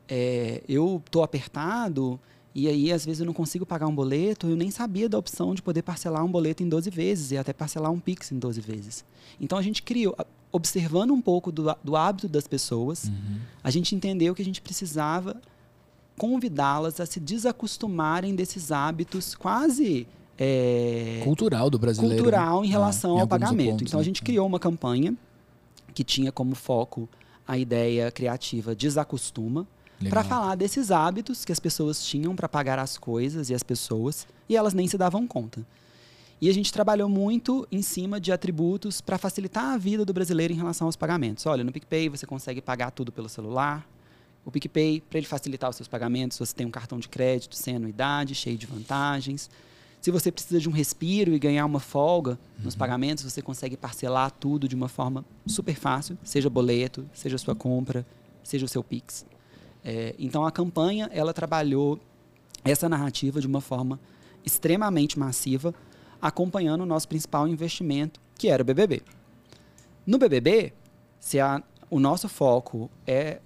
É, eu estou apertado e aí às vezes eu não consigo pagar um boleto. Eu nem sabia da opção de poder parcelar um boleto em 12 vezes e até parcelar um Pix em 12 vezes. Então a gente criou, observando um pouco do, do hábito das pessoas, uhum. a gente entendeu que a gente precisava convidá-las a se desacostumarem desses hábitos quase é, cultural do brasileiro. Né? Cultural em relação ah, em ao pagamento. Pontos, então né? a gente criou uma campanha que tinha como foco a ideia criativa desacostuma para falar desses hábitos que as pessoas tinham para pagar as coisas e as pessoas e elas nem se davam conta. E a gente trabalhou muito em cima de atributos para facilitar a vida do brasileiro em relação aos pagamentos. Olha, no PicPay você consegue pagar tudo pelo celular. O PicPay, para ele facilitar os seus pagamentos, você tem um cartão de crédito sem anuidade, cheio de vantagens. Se você precisa de um respiro e ganhar uma folga uhum. nos pagamentos, você consegue parcelar tudo de uma forma super fácil, seja boleto, seja sua compra, seja o seu Pix. É, então a campanha ela trabalhou essa narrativa de uma forma extremamente massiva acompanhando o nosso principal investimento, que era o BBB. No BBB, se a, o nosso foco é,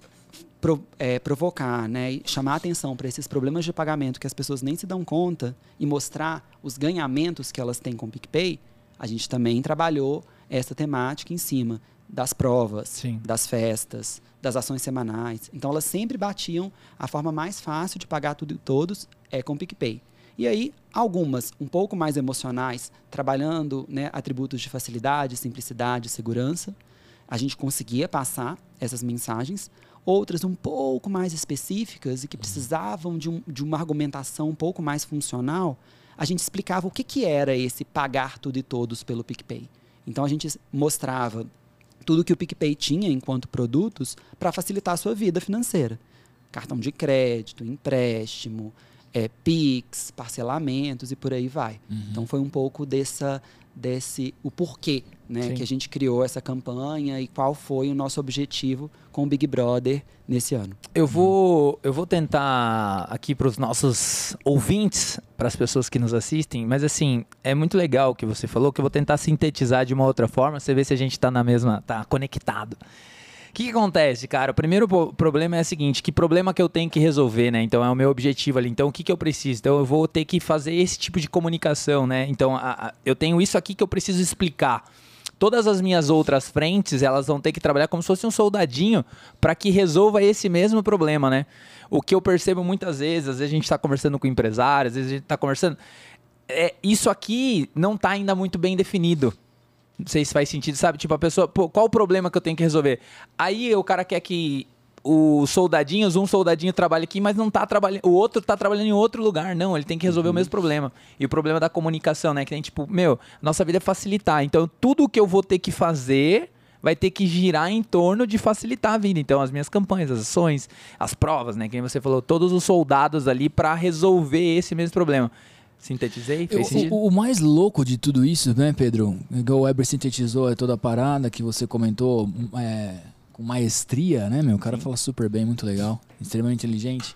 pro, é provocar, né, chamar atenção para esses problemas de pagamento que as pessoas nem se dão conta e mostrar os ganhamentos que elas têm com o PicPay, a gente também trabalhou essa temática em cima das provas, Sim. das festas, das ações semanais. Então elas sempre batiam a forma mais fácil de pagar tudo e todos é com o PicPay. E aí, algumas um pouco mais emocionais, trabalhando né, atributos de facilidade, simplicidade, segurança, a gente conseguia passar essas mensagens. Outras um pouco mais específicas e que precisavam de, um, de uma argumentação um pouco mais funcional, a gente explicava o que, que era esse pagar tudo e todos pelo PicPay. Então a gente mostrava tudo que o PicPay tinha enquanto produtos para facilitar a sua vida financeira. Cartão de crédito, empréstimo, é, PIX, parcelamentos e por aí vai. Uhum. Então foi um pouco dessa, desse o porquê né, que a gente criou essa campanha e qual foi o nosso objetivo com o Big Brother nesse ano. Eu vou, eu vou tentar aqui para os nossos ouvintes, para as pessoas que nos assistem, mas assim, é muito legal o que você falou, que eu vou tentar sintetizar de uma outra forma, você vê se a gente está na mesma, tá conectado que, que acontece, cara? O primeiro problema é o seguinte: que problema que eu tenho que resolver, né? Então é o meu objetivo ali. Então o que, que eu preciso? Então eu vou ter que fazer esse tipo de comunicação, né? Então a, a, eu tenho isso aqui que eu preciso explicar. Todas as minhas outras frentes, elas vão ter que trabalhar como se fosse um soldadinho para que resolva esse mesmo problema, né? O que eu percebo muitas vezes, às vezes a gente está conversando com empresários, às vezes a gente está conversando. É, isso aqui não está ainda muito bem definido. Não sei se faz sentido, sabe? Tipo, a pessoa, pô, qual o problema que eu tenho que resolver? Aí o cara quer que os soldadinhos, um soldadinho trabalha aqui, mas não tá trabalhando, o outro tá trabalhando em outro lugar, não, ele tem que resolver uhum. o mesmo problema. E o problema da comunicação, né, que tem tipo, meu, nossa vida é facilitar. Então, tudo que eu vou ter que fazer vai ter que girar em torno de facilitar a vida. Então, as minhas campanhas, as ações, as provas, né, que você falou, todos os soldados ali para resolver esse mesmo problema. Sintetizei? Fez o, o, o, mais louco de tudo isso, né, Pedro? Igual o Weber sintetizou é toda a parada que você comentou é, com maestria, né, meu? O cara Sim. fala super bem, muito legal, extremamente inteligente.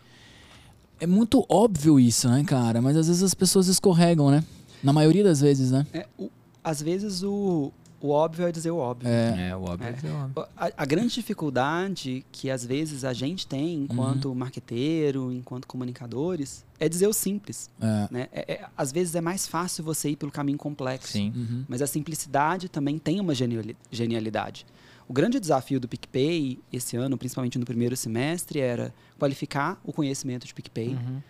É muito óbvio isso, né, cara? Mas às vezes as pessoas escorregam, né? Na maioria das vezes, né? É, o, às vezes o, o óbvio é dizer o óbvio. É. É, o óbvio. É. é o óbvio. A, a grande dificuldade que às vezes a gente tem enquanto marqueteiro, enquanto comunicadores, é dizer o simples. É. Né? É- é- às vezes é mais fácil você ir pelo caminho complexo. Sim. Uhum. Mas a simplicidade também tem uma geniali- genialidade. O grande desafio do PicPay esse ano, principalmente no primeiro semestre, era qualificar o conhecimento de PicPay. Uhum.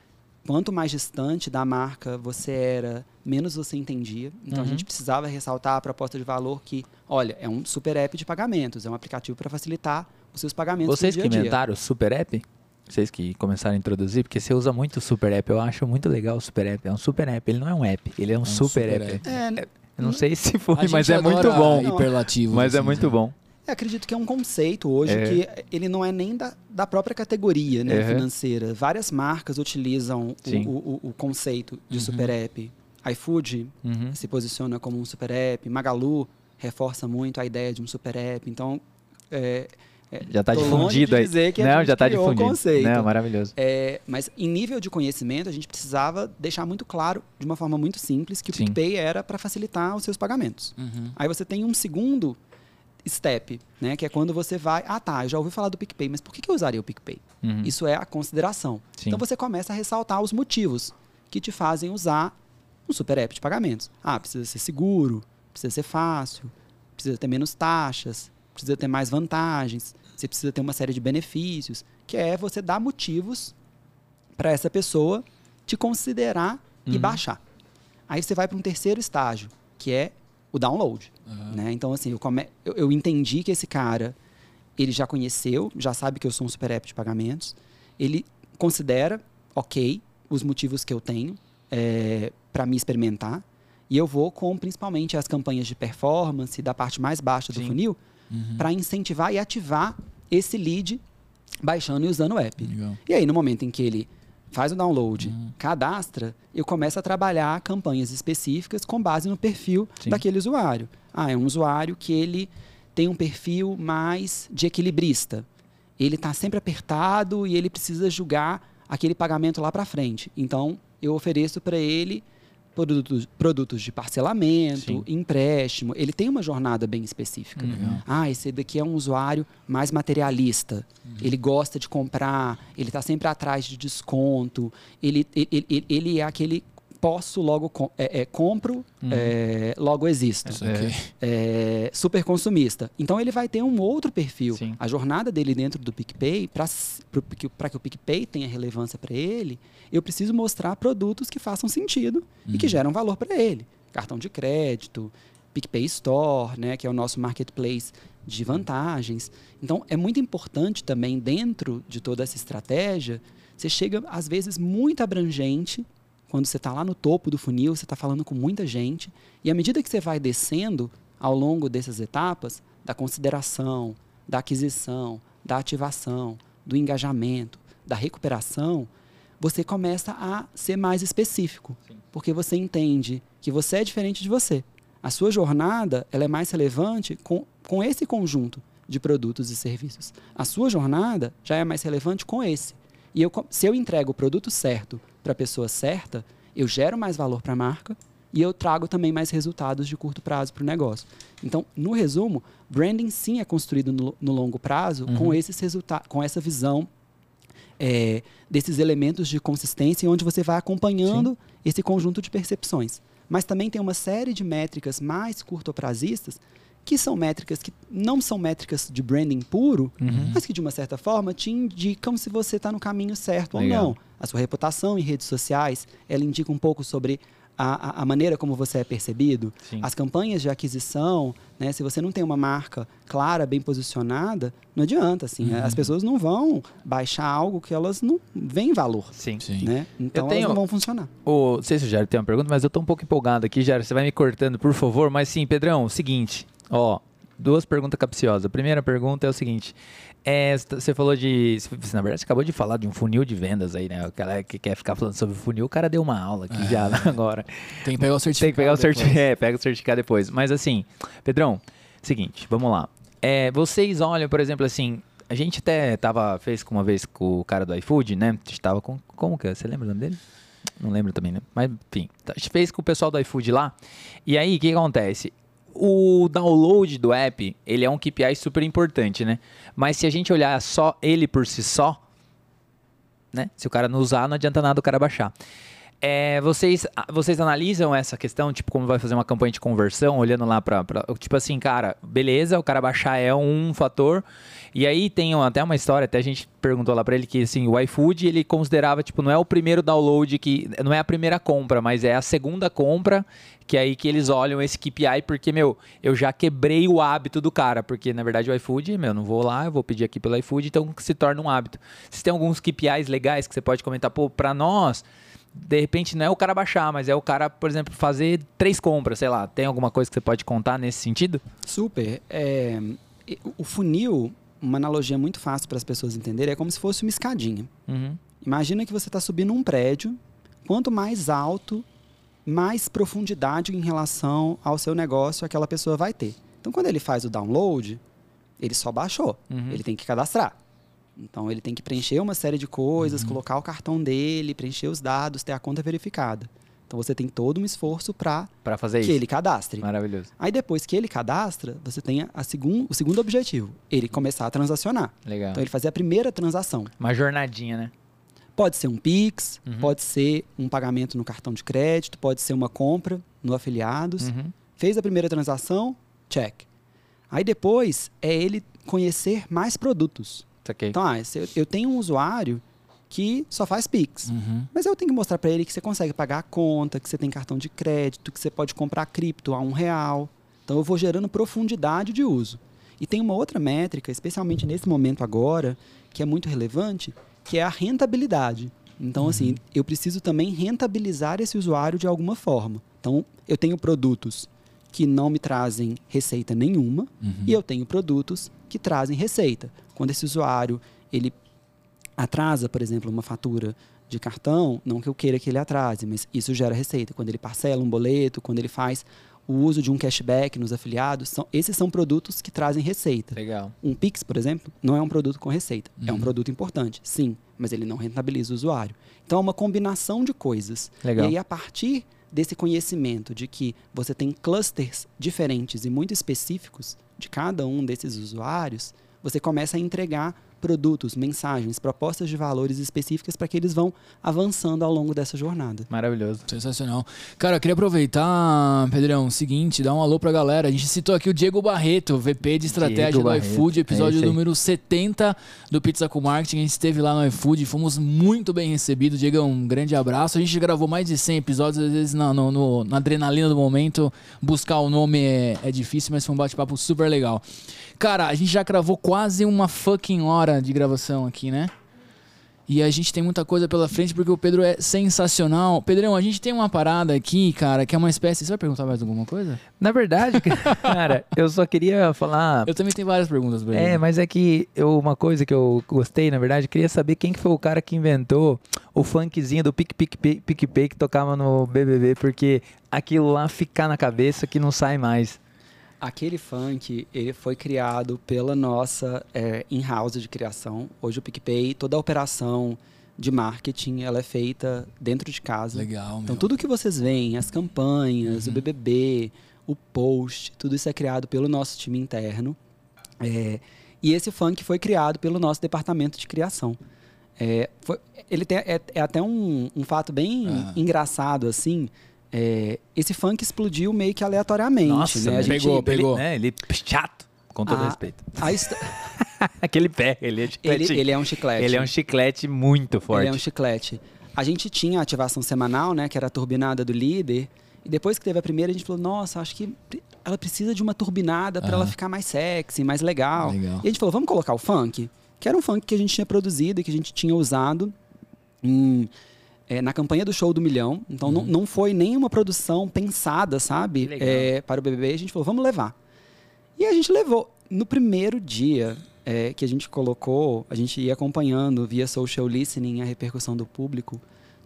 Quanto mais distante da marca você era, menos você entendia. Então a Uhum. gente precisava ressaltar a proposta de valor que, olha, é um super app de pagamentos, é um aplicativo para facilitar os seus pagamentos Vocês que dia a dia. inventaram o Super App? Vocês que começaram a introduzir, porque você usa muito o Super App. Eu acho muito legal o Super App. É um Super App. Ele não é um app, ele é um, super, super app. app. É, Eu não sei se foi, A gente mas é muito bom. Hiperlativos, Mas é assim, muito né? bom. Eu acredito que é um conceito hoje É. que ele não é nem da, da própria categoria né, Uhum. financeira. Várias marcas utilizam o, o- o- conceito de Uhum. super app. iFood Uhum. se posiciona como um super app. Magalu reforça muito a ideia de um super app. Então, é, é, Já tá longe difundido aí. dizer que a não, já tá o difundido. conceito. Não, maravilhoso. É, mas em nível de conhecimento, a gente precisava deixar muito claro, de uma forma muito simples, que o. PicPay era para facilitar os seus pagamentos. Uhum. Aí você tem um segundo step, né? Que é quando você vai. Ah, tá, eu já ouvi falar do PicPay, mas por que eu usaria o PicPay? Uhum. Isso é a consideração. Sim. Então você começa a ressaltar os motivos que te fazem usar um super app de pagamentos. Ah, precisa ser seguro, precisa ser fácil, precisa ter menos taxas, precisa ter mais vantagens, você precisa ter uma série de benefícios, que é você dar motivos para essa pessoa te considerar e Uhum. baixar. Aí você vai para um terceiro estágio, que é o download. Uhum. Né? Então, assim, eu, come... eu, eu entendi que esse cara, ele já conheceu, já sabe que eu sou um super app de pagamentos, ele considera, ok, os motivos que eu tenho para me experimentar, e eu vou com principalmente as campanhas de performance da parte mais baixa do Sim. funil, Uhum. para incentivar e ativar esse lead baixando e usando o app. Legal. E aí, no momento em que ele faz o download, Uhum. cadastra, eu começo a trabalhar campanhas específicas com base no perfil Sim. daquele usuário. Ah, é um usuário que ele tem um perfil mais de equilibrista. Ele está sempre apertado e ele precisa julgar aquele pagamento lá para frente. Então, eu ofereço para ele produtos, produtos de parcelamento, Sim. empréstimo. Ele tem uma jornada bem específica. Uhum. Ah, esse daqui é um usuário mais materialista. Ele gosta de comprar, ele está sempre atrás de desconto. Ele, ele, ele, ele é aquele posso, logo com- é, é, compro, é, logo existo. Aqui. É, super consumista. Então ele vai ter um outro perfil. Sim. A jornada dele dentro do PicPay, para que o PicPay tenha relevância para ele, eu preciso mostrar produtos que façam sentido e que geram valor para ele. Cartão de crédito, PicPay Store, né, que é o nosso marketplace de vantagens. Então é muito importante também dentro de toda essa estratégia, você chega às vezes muito abrangente quando você está lá no topo do funil, você está falando com muita gente, e à medida que você vai descendo ao longo dessas etapas, da consideração, da aquisição, da ativação, do engajamento, da recuperação, você começa a ser mais específico, porque você entende que você é diferente de você. A sua jornada ela é mais relevante com, com esse conjunto de produtos e serviços. A sua jornada já é mais relevante com esse. E eu, se eu entrego o produto certo para a pessoa certa, eu gero mais valor para a marca e eu trago também mais resultados de curto prazo para o negócio. Então, no resumo, branding sim é construído no, no longo prazo com esses resultados, com essa visão é, desses elementos de consistência, onde você vai acompanhando esse conjunto de percepções. Mas também tem uma série de métricas mais curtoprazistas, que são métricas que não são métricas de branding puro, Uhum. mas que de uma certa forma te indicam se você está no caminho certo Legal. ou não. A sua reputação em redes sociais, ela indica um pouco sobre a, a- a maneira como você é percebido. Sim. As campanhas de aquisição, né, se você não tem uma marca clara, bem posicionada, não adianta. Assim, Uhum. As pessoas não vão baixar algo que elas não veem valor. Sim. Sim. Né? Então tenho- elas não vão funcionar. Ô, não sei se o Jair tem uma pergunta, mas eu tô um pouco empolgado aqui, Jair. Você vai me cortando, por favor. Mas sim, Pedrão, seguinte. Ó, duas perguntas capciosas. A primeira pergunta é o seguinte. É, você falou de. você, Na verdade, você acabou de falar de um funil de vendas aí, né? O cara que quer ficar falando sobre funil, o cara deu uma aula aqui já agora. Tem que pegar o certificado. Tem que pegar o certificado. É, pega o certificado depois. Mas assim, Pedrão, seguinte, vamos lá. É, vocês olham, por exemplo, assim. A gente até tava, fez uma vez com o cara do iFood, né? A gente tava com. Como que é? Você lembra o nome dele? Não lembro também, né? Mas, enfim, a gente fez com o pessoal do iFood lá. E aí, o que acontece? O download do app, ele é um KPI super importante, né? Mas se a gente olhar só ele por si só, né? Se o cara não usar, não adianta nada o cara baixar. É, vocês, vocês analisam essa questão, tipo, como vai fazer uma campanha de conversão, olhando lá para Tipo assim, cara, beleza, o cara baixar é um fator. E aí tem até uma história, até a gente perguntou lá para ele que assim, o iFood ele considerava, tipo, não é o primeiro download que. Não é a primeira compra, mas é a segunda compra, que é aí que eles olham esse KPI, porque, meu, eu já quebrei o hábito do cara. Porque, na verdade, o iFood, meu, não vou lá, eu vou pedir aqui pelo iFood, então se torna um hábito. Vocês têm alguns KPIs legais que você pode comentar, pô, pra nós de repente não é o cara baixar, mas é o cara, por exemplo, fazer três compras, sei lá. Tem alguma coisa que você pode contar nesse sentido? Super. É, o funil, uma analogia muito fácil para as pessoas entenderem, é como se fosse uma escadinha. Uhum. Imagina que você está subindo um prédio. Quanto mais alto, mais profundidade em relação ao seu negócio aquela pessoa vai ter. Então, quando ele faz o download, ele só baixou. Uhum. Ele tem que cadastrar. Então ele tem que preencher uma série de coisas, uhum. colocar o cartão dele, preencher os dados, ter a conta verificada. Então você tem todo um esforço para fazer que isso. ele cadastre. Maravilhoso. Aí depois que ele cadastra, você tem a segun, o segundo objetivo, ele começar a transacionar. Legal. Então ele fazer a primeira transação. Uma jornadinha, né? Pode ser um Pix, uhum. pode ser um pagamento no cartão de crédito, pode ser uma compra no afiliados. Uhum. Fez a primeira transação, check. Aí depois é ele conhecer mais produtos. Saquei. Então, ah, eu tenho um usuário que só faz Pix. Uhum. Mas eu tenho que mostrar para ele que você consegue pagar a conta, que você tem cartão de crédito, que você pode comprar cripto a um real. Então eu vou gerando profundidade de uso. E tem uma outra métrica, especialmente nesse momento agora, que é muito relevante, que é a rentabilidade. Então, uhum. assim, eu preciso também rentabilizar esse usuário de alguma forma. Então, eu tenho produtos que não me trazem receita nenhuma uhum. e eu tenho produtos que trazem receita. Quando esse usuário ele atrasa, por exemplo, uma fatura de cartão, não que eu queira que ele atrase, mas isso gera receita. Quando ele parcela um boleto, quando ele faz o uso de um cashback nos afiliados, são, esses são produtos que trazem receita. Legal. Um Pix, por exemplo, não é um produto com receita. Uhum. É um uhum. produto importante, sim, mas ele não rentabiliza o usuário. Então é uma combinação de coisas. Legal. E aí, a partir desse conhecimento de que você tem clusters diferentes e muito específicos de cada um desses usuários, você começa a entregar produtos, mensagens, propostas de valores específicas para que eles vão avançando ao longo dessa jornada. Maravilhoso. Sensacional. Cara, eu queria aproveitar, Pedrão, o seguinte, dar um alô pra galera. A gente citou aqui o Diego Barreto, VP de estratégia Diego do Barreto. iFood, episódio é número 70 do Pizza com Marketing. A gente esteve lá no iFood, fomos muito bem recebidos. Diego, um grande abraço. A gente gravou mais de 100 episódios, às vezes na, no, no, na adrenalina do momento, buscar o nome é, é difícil, mas foi um bate-papo super legal. Cara, a gente já gravou quase uma fucking hora de gravação aqui, né? E a gente tem muita coisa pela frente porque o Pedro é sensacional. Pedrão, a gente tem uma parada aqui, cara, que é uma espécie. Você vai perguntar mais alguma coisa? Na verdade, cara, eu só queria falar. Eu também tenho várias perguntas pra ele. É, mas é que eu, uma coisa que eu gostei, na verdade, queria saber quem que foi o cara que inventou o funkzinho do Pique Pique Pique Pique que tocava no BBB, porque aquilo lá fica na cabeça que não sai mais. Aquele funk, ele foi criado pela nossa é, in-house de criação. Hoje o PicPay, toda a operação de marketing, ela é feita dentro de casa. Legal, Então, tudo que vocês veem, as campanhas, uhum. o BBB, o post, tudo isso é criado pelo nosso time interno. É, e esse funk foi criado pelo nosso departamento de criação. É, foi, ele tem, é, é até um, um fato bem uhum. engraçado, assim, é, esse funk explodiu meio que aleatoriamente. Nossa, né? A gente, pegou, pegou. Ele, né, ele chato, com todo a, respeito. A Aquele pé, ele é chiclete. Ele, ele, é um chiclete. Ele é um chiclete muito forte. Ele é um chiclete. A gente tinha a ativação semanal, né, que era a turbinada do líder. E depois que teve a primeira, a gente falou: nossa, acho que ela precisa de uma turbinada para ela ficar mais sexy, mais legal. legal. E a gente falou: vamos colocar o funk? Que era um funk que a gente tinha produzido e que a gente tinha usado em é, na campanha do Show do Milhão. Então, uhum. não, não foi nenhuma produção pensada, sabe? É, para o BBB. A gente falou, vamos levar. E a gente levou. No primeiro dia é, que a gente colocou, a gente ia acompanhando via social listening a repercussão do público.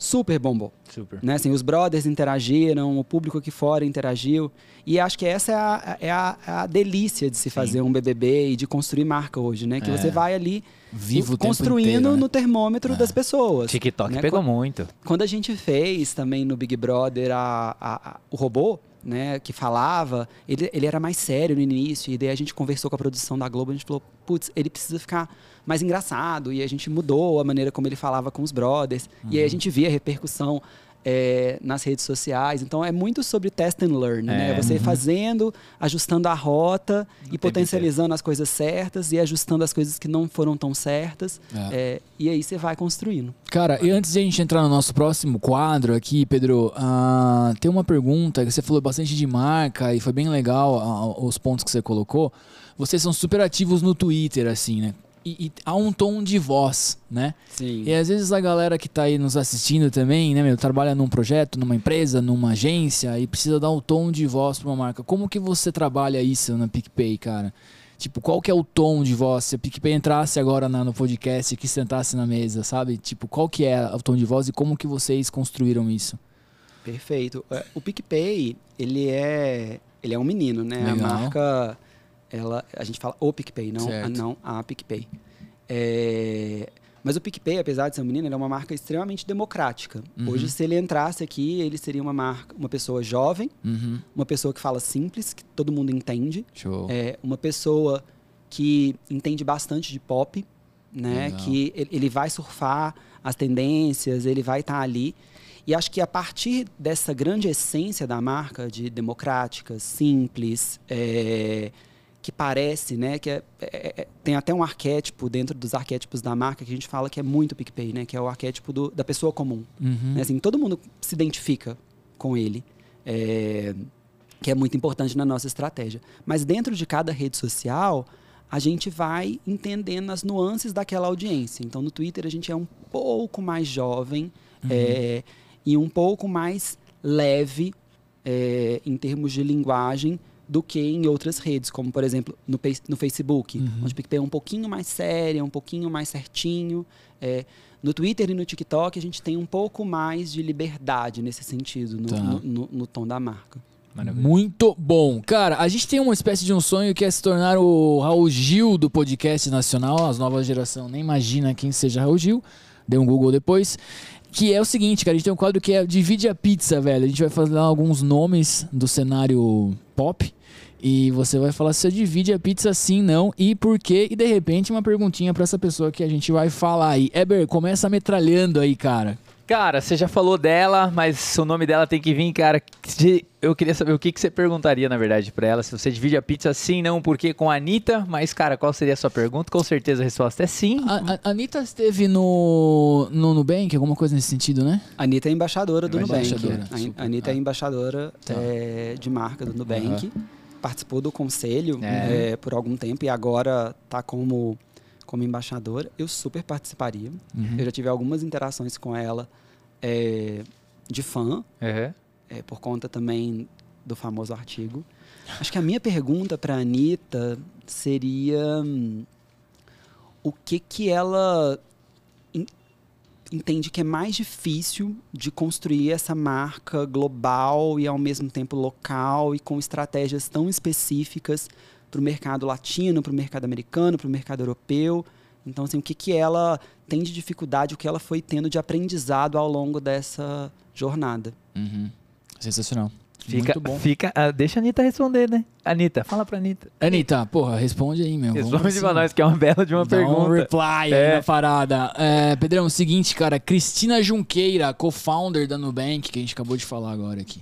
Super bombou. Super. Né? Assim, os brothers interagiram, o público aqui fora interagiu. E acho que essa é a, é a, é a delícia de se Sim. fazer um BBB e de construir marca hoje, né? Que é. você vai ali Vivo construindo inteiro, né? no termômetro é. das pessoas. TikTok né? pegou quando, muito. Quando a gente fez também no Big Brother a, a, o robô, né, que falava, ele, ele era mais sério no início, e daí a gente conversou com a produção da Globo, a gente falou, putz, ele precisa ficar mais engraçado, e a gente mudou a maneira como ele falava com os brothers, uhum. e aí a gente via a repercussão é, nas redes sociais. Então é muito sobre test and learn, né? é, né? Você uhum. fazendo, ajustando a rota e potencializando as coisas certas e ajustando as coisas que não foram tão certas. É. É, e aí você vai construindo. Cara, e antes de a gente entrar no nosso próximo quadro aqui, Pedro, uh, tem uma pergunta que você falou bastante de marca e foi bem legal uh, os pontos que você colocou. Vocês são super ativos no Twitter, assim, né? E, e, há um tom de voz, né? Sim. E às vezes a galera que está aí nos assistindo também, né, meu, trabalha num projeto, numa empresa, numa agência e precisa dar um tom de voz para uma marca. Como que você trabalha isso na PicPay, cara? Tipo, qual que é o tom de voz? Se a PicPay entrasse agora na, no podcast e sentasse na mesa, sabe? Tipo, qual que é o tom de voz e como que vocês construíram isso? Perfeito. É, o PicPay, ele é, ele é um menino, né? Legal. A marca ela, a gente fala o PicPay, não, a, não a PicPay. É, mas o PicPay, apesar de ser um menino, ele é uma marca extremamente democrática. Uhum. Hoje, se ele entrasse aqui, ele seria uma marca, uma pessoa jovem, uhum. uma pessoa que fala simples, que todo mundo entende, é, uma pessoa que entende bastante de pop, né? Legal. Que ele vai surfar as tendências, ele vai estar tá ali. E acho que a partir dessa grande essência da marca de democrática, simples, é, que parece, né, que é, é, é, tem até um arquétipo dentro dos arquétipos da marca que a gente fala que é muito PicPay, né, que é o arquétipo do, da pessoa comum. Uhum. Né, assim, todo mundo se identifica com ele, é, que é muito importante na nossa estratégia. Mas dentro de cada rede social, a gente vai entendendo as nuances daquela audiência. Então, no Twitter, a gente é um pouco mais jovem uhum. é, e um pouco mais leve é, em termos de linguagem do que em outras redes, como por exemplo no, no Facebook, uhum. onde o PicPay é um pouquinho mais sério, um pouquinho mais certinho. É, no Twitter e no TikTok a gente tem um pouco mais de liberdade nesse sentido, no, tá. no, no, no tom da marca. Maravilha. Muito bom. Cara, a gente tem uma espécie de um sonho que é se tornar o Raul Gil do podcast nacional. As novas geração nem imagina quem seja Raul Gil. Dê um Google depois. Que é o seguinte, cara, a gente tem um quadro que é Divide a Pizza, velho. A gente vai fazer alguns nomes do cenário pop e você vai falar se você divide a pizza sim, não e por quê. E de repente uma perguntinha para essa pessoa que a gente vai falar aí. Eber, começa metralhando aí, cara. Cara, você já falou dela, mas o nome dela tem que vir, cara. Eu queria saber o que, que você perguntaria, na verdade, para ela. Se você divide a pizza sim, não, por quê com a Anitta. Mas, cara, qual seria a sua pergunta? Com certeza a resposta é sim. A, a Anitta esteve no, no Nubank, alguma coisa nesse sentido, né? A Anitta é embaixadora do embaixadora, Nubank. A Anitta é ah. embaixadora tá. é, de marca do Nubank. Uhum participou do conselho é. É, por algum tempo e agora está como, como embaixadora. Eu super participaria. Uhum. Eu já tive algumas interações com ela é, de fã, uhum. por conta também do famoso artigo. Acho que a minha pergunta para a Anitta seria hum, o que, que ela entende que é mais difícil de construir essa marca global e ao mesmo tempo local e com estratégias tão específicas para o mercado latino, para o mercado americano, para o mercado europeu. Então, assim, o que, que ela tem de dificuldade, o que ela foi tendo de aprendizado ao longo dessa jornada. Uhum. Sensacional. Fica, Muito bom. Fica, uh, deixa a Anitta responder, né? Anitta, fala pra Anitta. Anitta, porra, responde aí, meu. Responde assim. pra nós, que é uma bela de uma Dá pergunta. um reply é. aí na parada. É, Pedrão, seguinte, cara. Cristina Junqueira, co-founder da Nubank, que a gente acabou de falar agora aqui.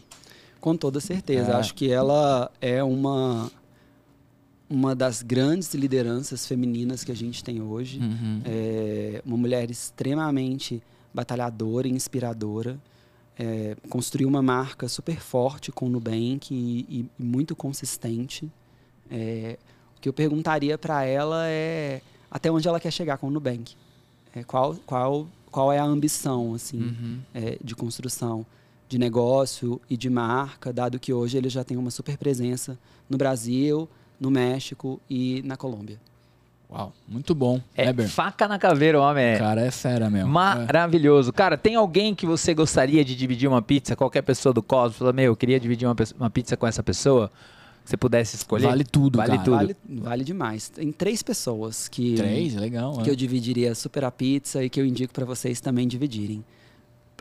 Com toda certeza. É. Acho que ela é uma, uma das grandes lideranças femininas que a gente tem hoje. Uhum. É uma mulher extremamente batalhadora e inspiradora é, construiu uma marca super forte com o Nubank e, e muito consistente. É, o que eu perguntaria para ela é até onde ela quer chegar com o Nubank. É, qual, qual, qual é a ambição assim, uhum. é, de construção de negócio e de marca, dado que hoje ele já tem uma super presença no Brasil, no México e na Colômbia. Uau, muito bom. É Eber. faca na caveira, homem. É cara, é fera mesmo. Maravilhoso. Cara, tem alguém que você gostaria de dividir uma pizza? Qualquer pessoa do Cosmos fala, meu, eu queria dividir uma, uma pizza com essa pessoa. Se você pudesse escolher. Vale tudo, vale cara. tudo. Vale, vale demais. Tem três pessoas que. Três, legal. Que é. eu dividiria super a pizza e que eu indico para vocês também dividirem.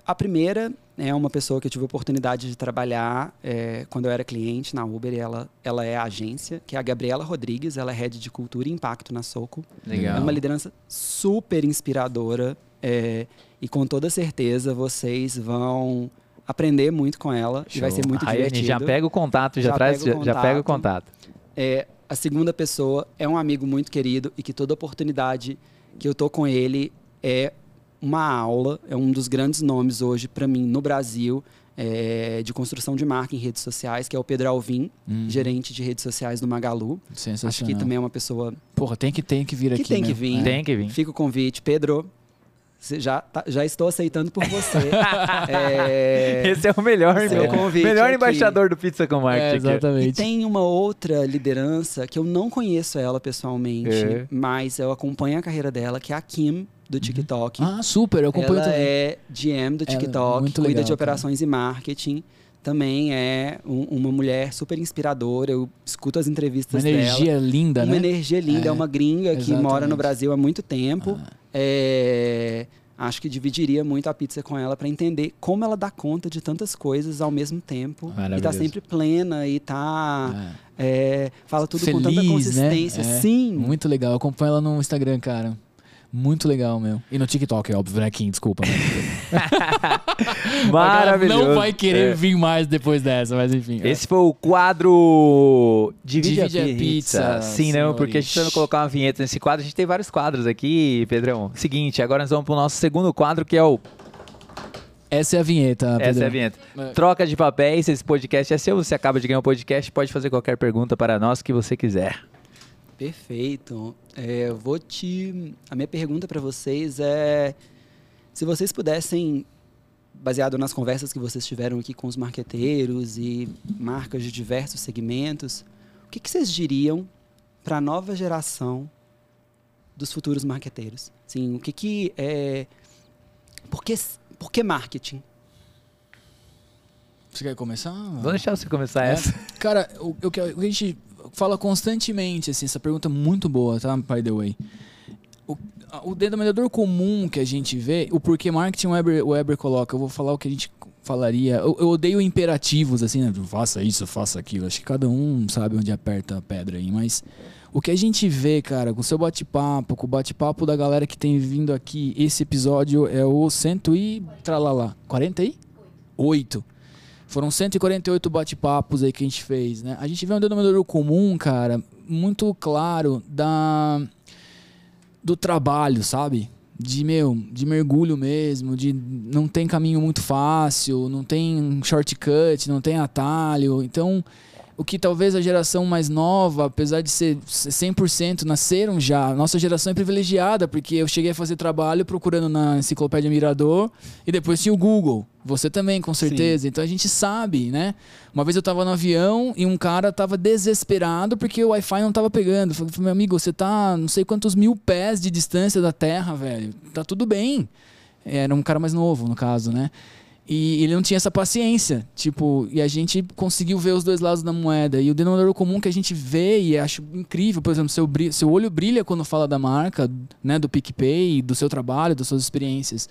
A primeira é uma pessoa que eu tive a oportunidade de trabalhar é, quando eu era cliente na Uber e ela, ela é a agência, que é a Gabriela Rodrigues, ela é head de cultura e impacto na Soco. Legal. É uma liderança super inspiradora é, e com toda certeza vocês vão aprender muito com ela e vai ser muito Rayane, divertido. já pega o contato, já, Já traz, pega o já pega o contato. contato. É, a segunda pessoa é um amigo muito querido e que toda oportunidade que eu tô com ele é uma aula, é um dos grandes nomes hoje para mim no Brasil é, de construção de marca em redes sociais, que é o Pedro Alvim, Uhum. gerente de redes sociais do Magalu. Sensacional. Acho que também é uma pessoa Porra, tem que, tem que vir que aqui. tem que meu. vir. É. Tem que vir. Fica o convite, Pedro. Já, tá- já estou aceitando por você. É, Esse é o melhor, Seu meu. convite melhor aqui. embaixador do Pizza com É, Marketing. aqui. E exatamente. tem uma outra liderança que eu não conheço ela pessoalmente, É. mas eu acompanho a carreira dela, que é a Kim, do TikTok. Ah, super, eu acompanho ela também. é GM do é TikTok, muito cuida legal, de operações e marketing. Também é um- uma mulher super inspiradora. Eu escuto as Uma entrevistas dela. energia linda, Uma né? energia linda. É, É, uma gringa que mora exatamente. no Brasil há muito tempo. Ah. É, acho que dividiria muito a pizza com ela para entender como ela dá conta de tantas coisas ao mesmo tempo. E tá sempre plena e tá. É. é, fala tudo com tanta Feliz, consistência. né? É, Sim. Muito legal. Eu acompanho ela no Instagram, cara. Muito legal, meu. E no TikTok, é óbvio, né, Kim? Desculpa. Né? Maravilhoso. Não vai querer É. vir mais depois dessa, mas enfim. Esse foi o quadro Divide, Divide a Pizza. Pizza, Sim, não, porque a gente vai colocar uma vinheta nesse quadro. A gente tem vários quadros aqui, Pedrão. Seguinte, agora nós vamos pro nosso segundo quadro, que é o... Essa é a vinheta, Essa Pedro. é a vinheta. É. Troca de papéis, esse podcast é seu. Você acaba de ganhar um podcast, pode fazer qualquer pergunta para nós que você quiser. Perfeito. É, eu vou te. A minha pergunta para vocês é: se vocês pudessem, baseado nas conversas que vocês tiveram aqui com os marqueteiros e marcas de diversos segmentos, o que, que vocês diriam para a nova geração dos futuros marqueteiros? Sim, o que que é. Por que, por que marketing? Você quer começar? Vou deixar você começar É. essa. Cara, o, o que a gente fala constantemente, assim, essa pergunta é muito boa, tá? By the way. O, o denominador comum que a gente vê, o porquê marketing o Weber, o Weber coloca, eu vou falar o que a gente falaria. Eu, eu odeio imperativos, assim, né? Faça isso, faça aquilo. Acho que cada um sabe onde aperta a pedra aí, mas. O que a gente vê, cara, com o seu bate-papo, com o bate-papo da galera que tem vindo aqui, esse episódio é o cento e. Tralalá. 48. Foram 148 bate-papos aí que a gente fez, né? A gente vê um denominador comum, cara, muito claro da do trabalho, sabe? De meu, de mergulho mesmo, de não tem caminho muito fácil, não tem shortcut, não tem atalho. Então, o que talvez a geração mais nova, apesar de ser 100% nasceram já, nossa geração é privilegiada, porque eu cheguei a fazer trabalho procurando na enciclopédia Mirador e depois tinha o Google. Você também, com certeza. Então a gente sabe, né? Uma vez eu tava no avião e um cara tava desesperado porque o Wi-Fi não tava pegando. Falei, meu amigo, você tá não sei quantos mil pés de distância da Terra, velho. Tá tudo bem. Era um cara mais novo, no caso, né? E ele não tinha essa paciência, tipo, e a gente conseguiu ver os dois lados da moeda. E o denominador comum que a gente vê e acho incrível, por exemplo, seu, seu olho brilha quando fala da marca, né, do PicPay, do seu trabalho, das suas experiências.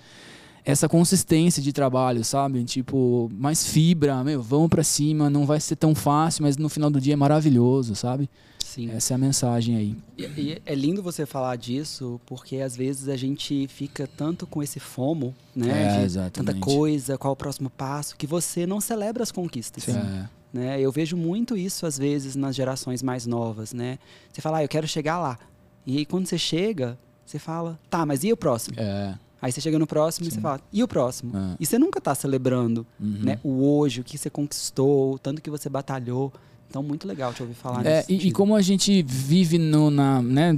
Essa consistência de trabalho, sabe? Tipo, mais fibra, meu, vamos pra cima, não vai ser tão fácil, mas no final do dia é maravilhoso, sabe? Sim. Essa é a mensagem aí. E, e é lindo você falar disso, porque às vezes a gente fica tanto com esse fomo, né? É, de tanta exatamente. coisa, qual o próximo passo, que você não celebra as conquistas. É. Né? Eu vejo muito isso às vezes nas gerações mais novas, né? Você fala, ah, eu quero chegar lá. E aí quando você chega, você fala, tá, mas e o próximo? É. Aí você chega no próximo e Sim. você fala, e o próximo? É. E você nunca tá celebrando Uhum. né, o hoje, o que você conquistou, o tanto que você batalhou. Então, muito legal te ouvir falar É, e, e como a gente vive no, na, né,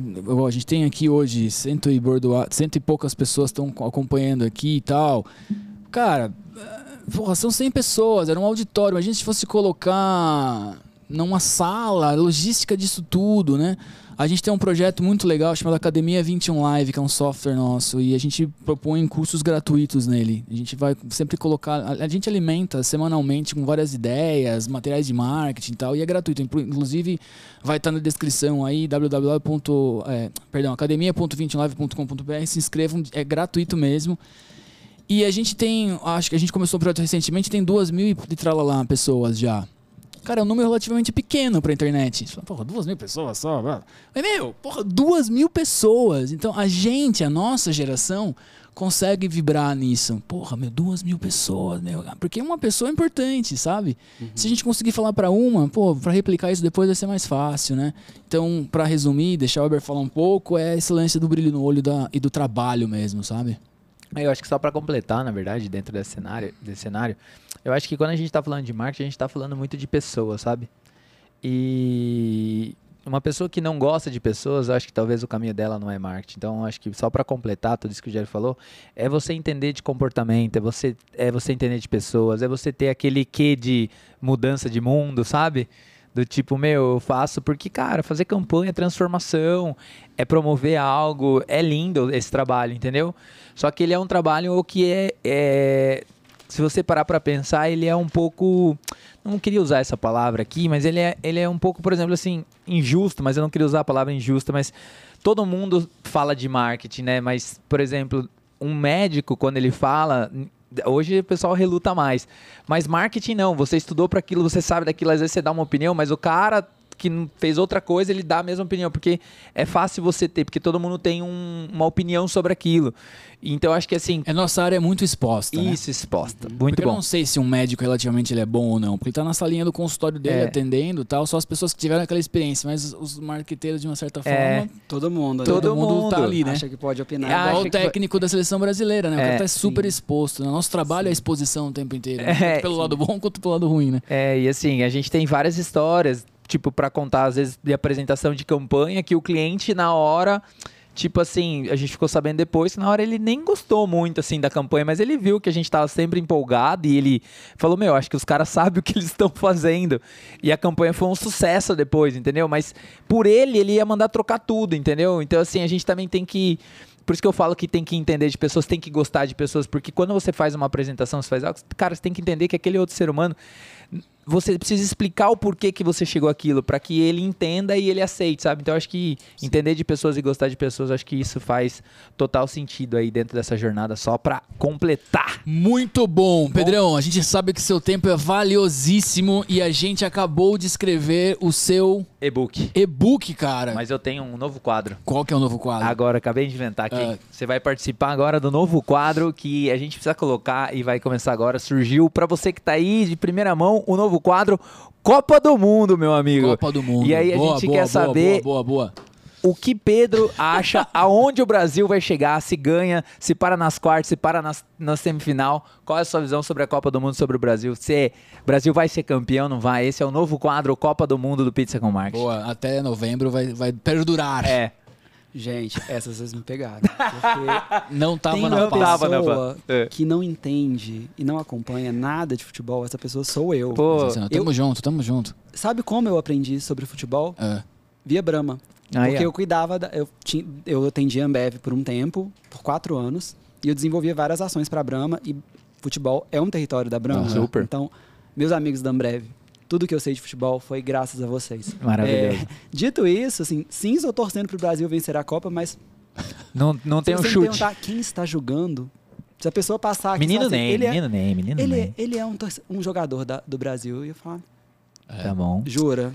a gente tem aqui hoje cento e, bordoa, cento e poucas pessoas estão acompanhando aqui e tal. Cara, eh, porra, são 100 pessoas, era um auditório. Imagina se fosse colocar numa sala, a logística disso tudo, né? A gente tem um projeto muito legal chamado Academia 21 Live, que é um software nosso, e a gente propõe cursos gratuitos nele. A gente vai sempre colocar. A, gente alimenta semanalmente com várias ideias, materiais de marketing e tal, e é gratuito. Inclu- Inclusive, vai estar na descrição aí, www. É, perdão, academia.21live.com.br. Se inscrevam, é gratuito mesmo. E a gente tem, acho que a gente começou um projeto recentemente, tem duas mil e tralalá pessoas já. Cara, é um número relativamente pequeno pra internet. Fala, porra, duas mil pessoas só? Mas, meu, porra, duas mil pessoas. Então, a gente, a nossa geração, consegue vibrar nisso. Porra, meu, duas mil pessoas, meu. Porque uma pessoa é importante, sabe? Uhum. Se a gente conseguir falar para uma, pô, pra replicar isso depois vai ser mais fácil, né? Então, para resumir, deixar o Weber falar um pouco, é esse lance do brilho no olho da, e do trabalho mesmo, sabe? Eu acho que só para completar, na verdade, dentro desse cenário, desse cenário, eu acho que quando a gente está falando de marketing, a gente está falando muito de pessoas, sabe? E uma pessoa que não gosta de pessoas, eu acho que talvez o caminho dela não é marketing. Então, acho que só para completar tudo isso que o Jerry falou, é você entender de comportamento, é você, é você entender de pessoas, é você ter aquele quê de mudança de mundo, sabe? Do tipo, meu, eu faço porque, cara, fazer campanha é transformação, é promover algo, é lindo esse trabalho, entendeu? Só que ele é um trabalho que é, é se você parar para pensar, ele é um pouco, não queria usar essa palavra aqui, mas ele é, ele é um pouco, por exemplo, assim, injusto, mas eu não queria usar a palavra injusta, mas todo mundo fala de marketing, né? Mas, por exemplo, um médico, quando ele fala, Hoje o pessoal reluta mais. Mas marketing não. Você estudou para aquilo, você sabe daquilo, às vezes você dá uma opinião, mas o cara que fez outra coisa, ele dá a mesma opinião, porque é fácil você ter, porque todo mundo tem um, uma opinião sobre aquilo. Então acho que assim. É nossa área é muito exposta. Né? Isso, né? exposta. Muito porque bom. Eu não sei se um médico relativamente ele é bom ou não, porque ele tá na salinha do consultório dele é. atendendo tal, só as pessoas que tiveram aquela experiência, mas os marqueteiros, de uma certa é. forma. Todo mundo, né? Todo, todo mundo, mundo tá ali, né? Acha que pode opinar. É igual o técnico da seleção brasileira, né? O é, cara tá super sim. exposto. Né? Nosso trabalho sim. é a exposição o tempo inteiro. Né? Tanto pelo sim. lado bom quanto pelo lado ruim, né? É, e assim, a gente tem várias histórias tipo, para contar, às vezes, de apresentação de campanha, que o cliente, na hora, tipo assim, a gente ficou sabendo depois que na hora ele nem gostou muito, assim, da campanha, mas ele viu que a gente tava sempre empolgado e ele falou, meu, acho que os caras sabem o que eles estão fazendo. E a campanha foi um sucesso depois, entendeu? Mas por ele, ele ia mandar trocar tudo, entendeu? Então, assim, a gente também tem que por isso que eu falo que tem que entender de pessoas, tem que gostar de pessoas, porque quando você faz uma apresentação, você faz algo, cara, você tem que entender que aquele outro ser humano você precisa explicar o porquê que você chegou aquilo, para que ele entenda e ele aceite, sabe? Então acho que Sim. entender de pessoas e gostar de pessoas, acho que isso faz total sentido aí dentro dessa jornada, só para completar. Muito bom, bom, Pedrão. A gente sabe que seu tempo é valiosíssimo e a gente acabou de escrever o seu e-book. E-book, cara. Mas eu tenho um novo quadro. Qual que é o novo quadro? Agora, acabei de inventar aqui. Uh... Você vai participar agora do novo quadro que a gente precisa colocar e vai começar agora. Surgiu para você que tá aí de primeira mão o novo quadro Copa do Mundo, meu amigo. Copa do Mundo. E aí a boa, gente boa, quer boa, saber boa, boa, boa o que Pedro acha aonde o Brasil vai chegar, se ganha, se para nas quartas, se para nas, na semifinal. Qual é a sua visão sobre a Copa do Mundo, sobre o Brasil? Se o Brasil vai ser campeão, não vai? Esse é o novo quadro Copa do Mundo do Pizza com Marketing. Boa, até novembro vai, vai perdurar. É. Gente, essas vocês me pegaram. não tava tem na uma pessoa é. que não entende e não acompanha nada de futebol, essa pessoa sou eu. Pô, tamo eu, junto, tamo junto. Sabe como eu aprendi sobre futebol? É. Via Brahma. Ah, porque é. eu cuidava, da, eu, tinha, eu atendia Ambev por um tempo, por quatro anos, e eu desenvolvia várias ações para a Brahma, e futebol é um território da Brahma. Uhum. Super. Então, meus amigos da Ambev, tudo que eu sei de futebol foi graças a vocês. Maravilhoso. É, dito isso, assim, sim, estou torcendo para o Brasil vencer a Copa, mas... Não, não tem um chute. quem está jogando, se a pessoa passar aqui... Menino assim, nem, ele menino é, nem, menino ele, nem. É, ele é um, um jogador da, do Brasil, e eu falo, é. Tá bom. Jura?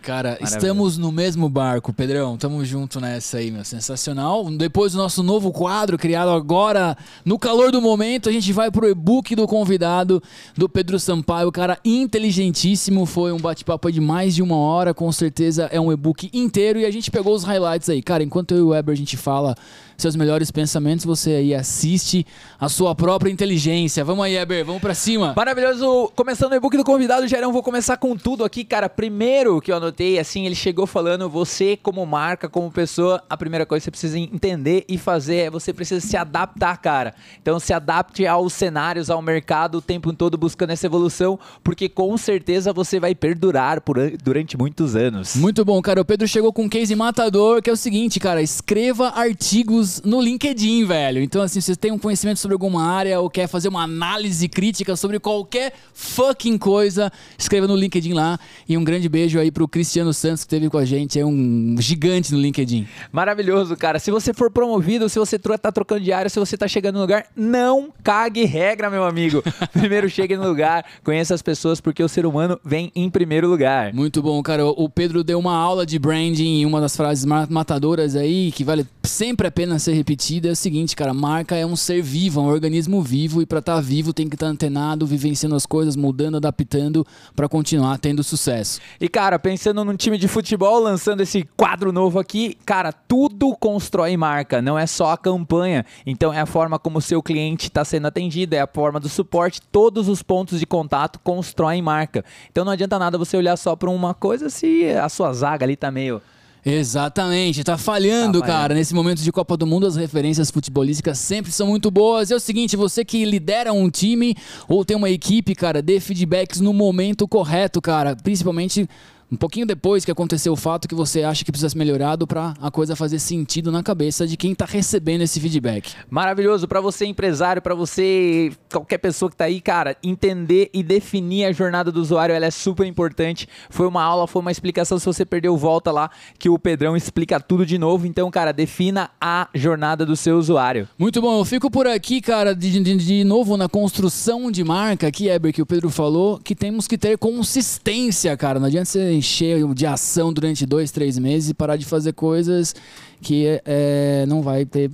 Cara, estamos no mesmo barco, Pedrão. Tamo junto nessa aí, meu. Sensacional. Depois do nosso novo quadro, criado agora no calor do momento, a gente vai pro e-book do convidado, do Pedro Sampaio. Cara inteligentíssimo. Foi um bate-papo de mais de uma hora. Com certeza é um e-book inteiro. E a gente pegou os highlights aí. Cara, enquanto eu e o Weber a gente fala seus melhores pensamentos, você aí assiste a sua própria inteligência. Vamos aí, Eber, vamos para cima. Maravilhoso. Começando o e-book do convidado, Gerão, vou começar com tudo aqui, cara. Primeiro que eu anotei, assim, ele chegou falando, você como marca, como pessoa, a primeira coisa que você precisa entender e fazer é você precisa se adaptar, cara. Então se adapte aos cenários, ao mercado, o tempo todo buscando essa evolução, porque com certeza você vai perdurar por, durante muitos anos. Muito bom, cara. O Pedro chegou com um case matador, que é o seguinte, cara, escreva artigos no LinkedIn, velho. Então, assim, se você tem um conhecimento sobre alguma área ou quer fazer uma análise crítica sobre qualquer fucking coisa, escreva no LinkedIn lá. E um grande beijo aí pro Cristiano Santos que esteve com a gente, é um gigante no LinkedIn. Maravilhoso, cara. Se você for promovido, se você tá trocando de área, se você tá chegando no lugar, não cague regra, meu amigo. Primeiro chegue no lugar, conheça as pessoas, porque o ser humano vem em primeiro lugar. Muito bom, cara. O Pedro deu uma aula de branding em uma das frases matadoras aí, que vale sempre a pena ser repetida. É o seguinte, cara, marca é um ser vivo, é um organismo vivo, e para estar tá vivo tem que estar tá antenado, vivenciando as coisas, mudando, adaptando, para continuar tendo sucesso. E, cara, pensando num time de futebol, lançando esse quadro novo aqui, cara, tudo constrói marca, não é só a campanha. Então é a forma como o seu cliente está sendo atendido, é a forma do suporte, todos os pontos de contato constroem marca. Então não adianta nada você olhar só para uma coisa se a sua zaga ali tá meio Exatamente, tá falhando, tá cara. Nesse momento de Copa do Mundo, as referências futebolísticas sempre são muito boas. É o seguinte, você que lidera um time ou tem uma equipe, cara, dê feedbacks no momento correto, cara. Principalmente um pouquinho depois que aconteceu o fato que você acha que precisa ser melhorado para a coisa fazer sentido na cabeça de quem está recebendo esse feedback. Maravilhoso para você empresário, para você qualquer pessoa que está aí, cara, entender e definir a jornada do usuário, ela é super importante. Foi uma aula, foi uma explicação, se você perdeu, volta lá que o Pedrão explica tudo de novo. Então, cara, defina a jornada do seu usuário. Muito bom, eu fico por aqui, cara, de, de, de novo na construção de marca aqui, Eber, que o Pedro falou, que temos que ter consistência, cara. Não adianta você encher de ação durante dois, três meses e parar de fazer coisas que é, não vai ter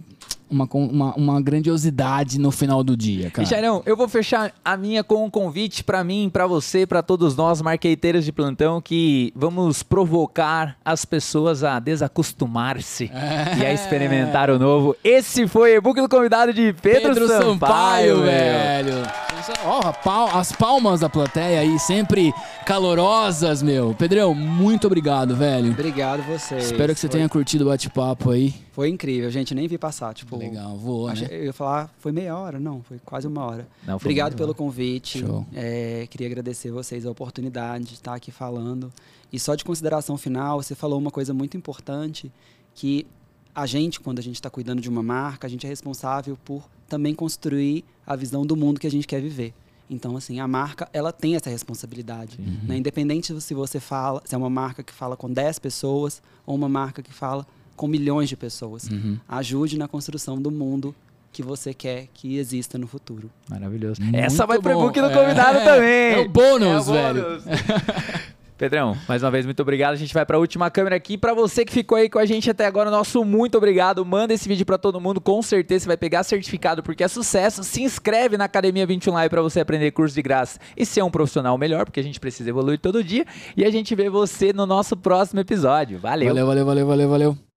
uma, uma, uma, grandiosidade no final do dia, cara. Jairão, eu vou fechar a minha com um convite para mim, para você, para todos nós, marqueteiros de plantão, que vamos provocar as pessoas a desacostumar-se é. e a experimentar o novo. Esse foi o e-book do convidado de Pedro, Pedro Sampaio, Sampaio velho. Oh, as palmas da plateia aí, sempre calorosas, meu. Pedrão, muito obrigado, velho. Obrigado vocês. Espero que você foi... tenha curtido o bate-papo aí. Foi incrível, gente. Nem vi passar. Tipo, Legal, voou, achei, né? Eu ia falar, foi meia hora. Não, foi quase uma hora. Não, Obrigado pelo convite. Show. É, queria agradecer vocês a oportunidade de estar aqui falando. E só de consideração final, você falou uma coisa muito importante, que a gente, quando a gente está cuidando de uma marca, a gente é responsável por também construir a visão do mundo que a gente quer viver. Então, assim, a marca, ela tem essa responsabilidade. Uhum. Né? Independente se você fala, se é uma marca que fala com 10 pessoas ou uma marca que fala com milhões de pessoas. Uhum. Ajude na construção do mundo que você quer que exista no futuro. Maravilhoso. Muito Essa vai pro e-book do convidado é, também. É o bônus, é o velho. Bônus. Pedrão, mais uma vez, muito obrigado. A gente vai para a última câmera aqui. Para você que ficou aí com a gente até agora, nosso muito obrigado. Manda esse vídeo para todo mundo, com certeza você vai pegar certificado, porque é sucesso. Se inscreve na Academia 21 Live para você aprender curso de graça e ser um profissional melhor, porque a gente precisa evoluir todo dia. E a gente vê você no nosso próximo episódio. Valeu. Valeu, valeu, valeu, valeu, valeu.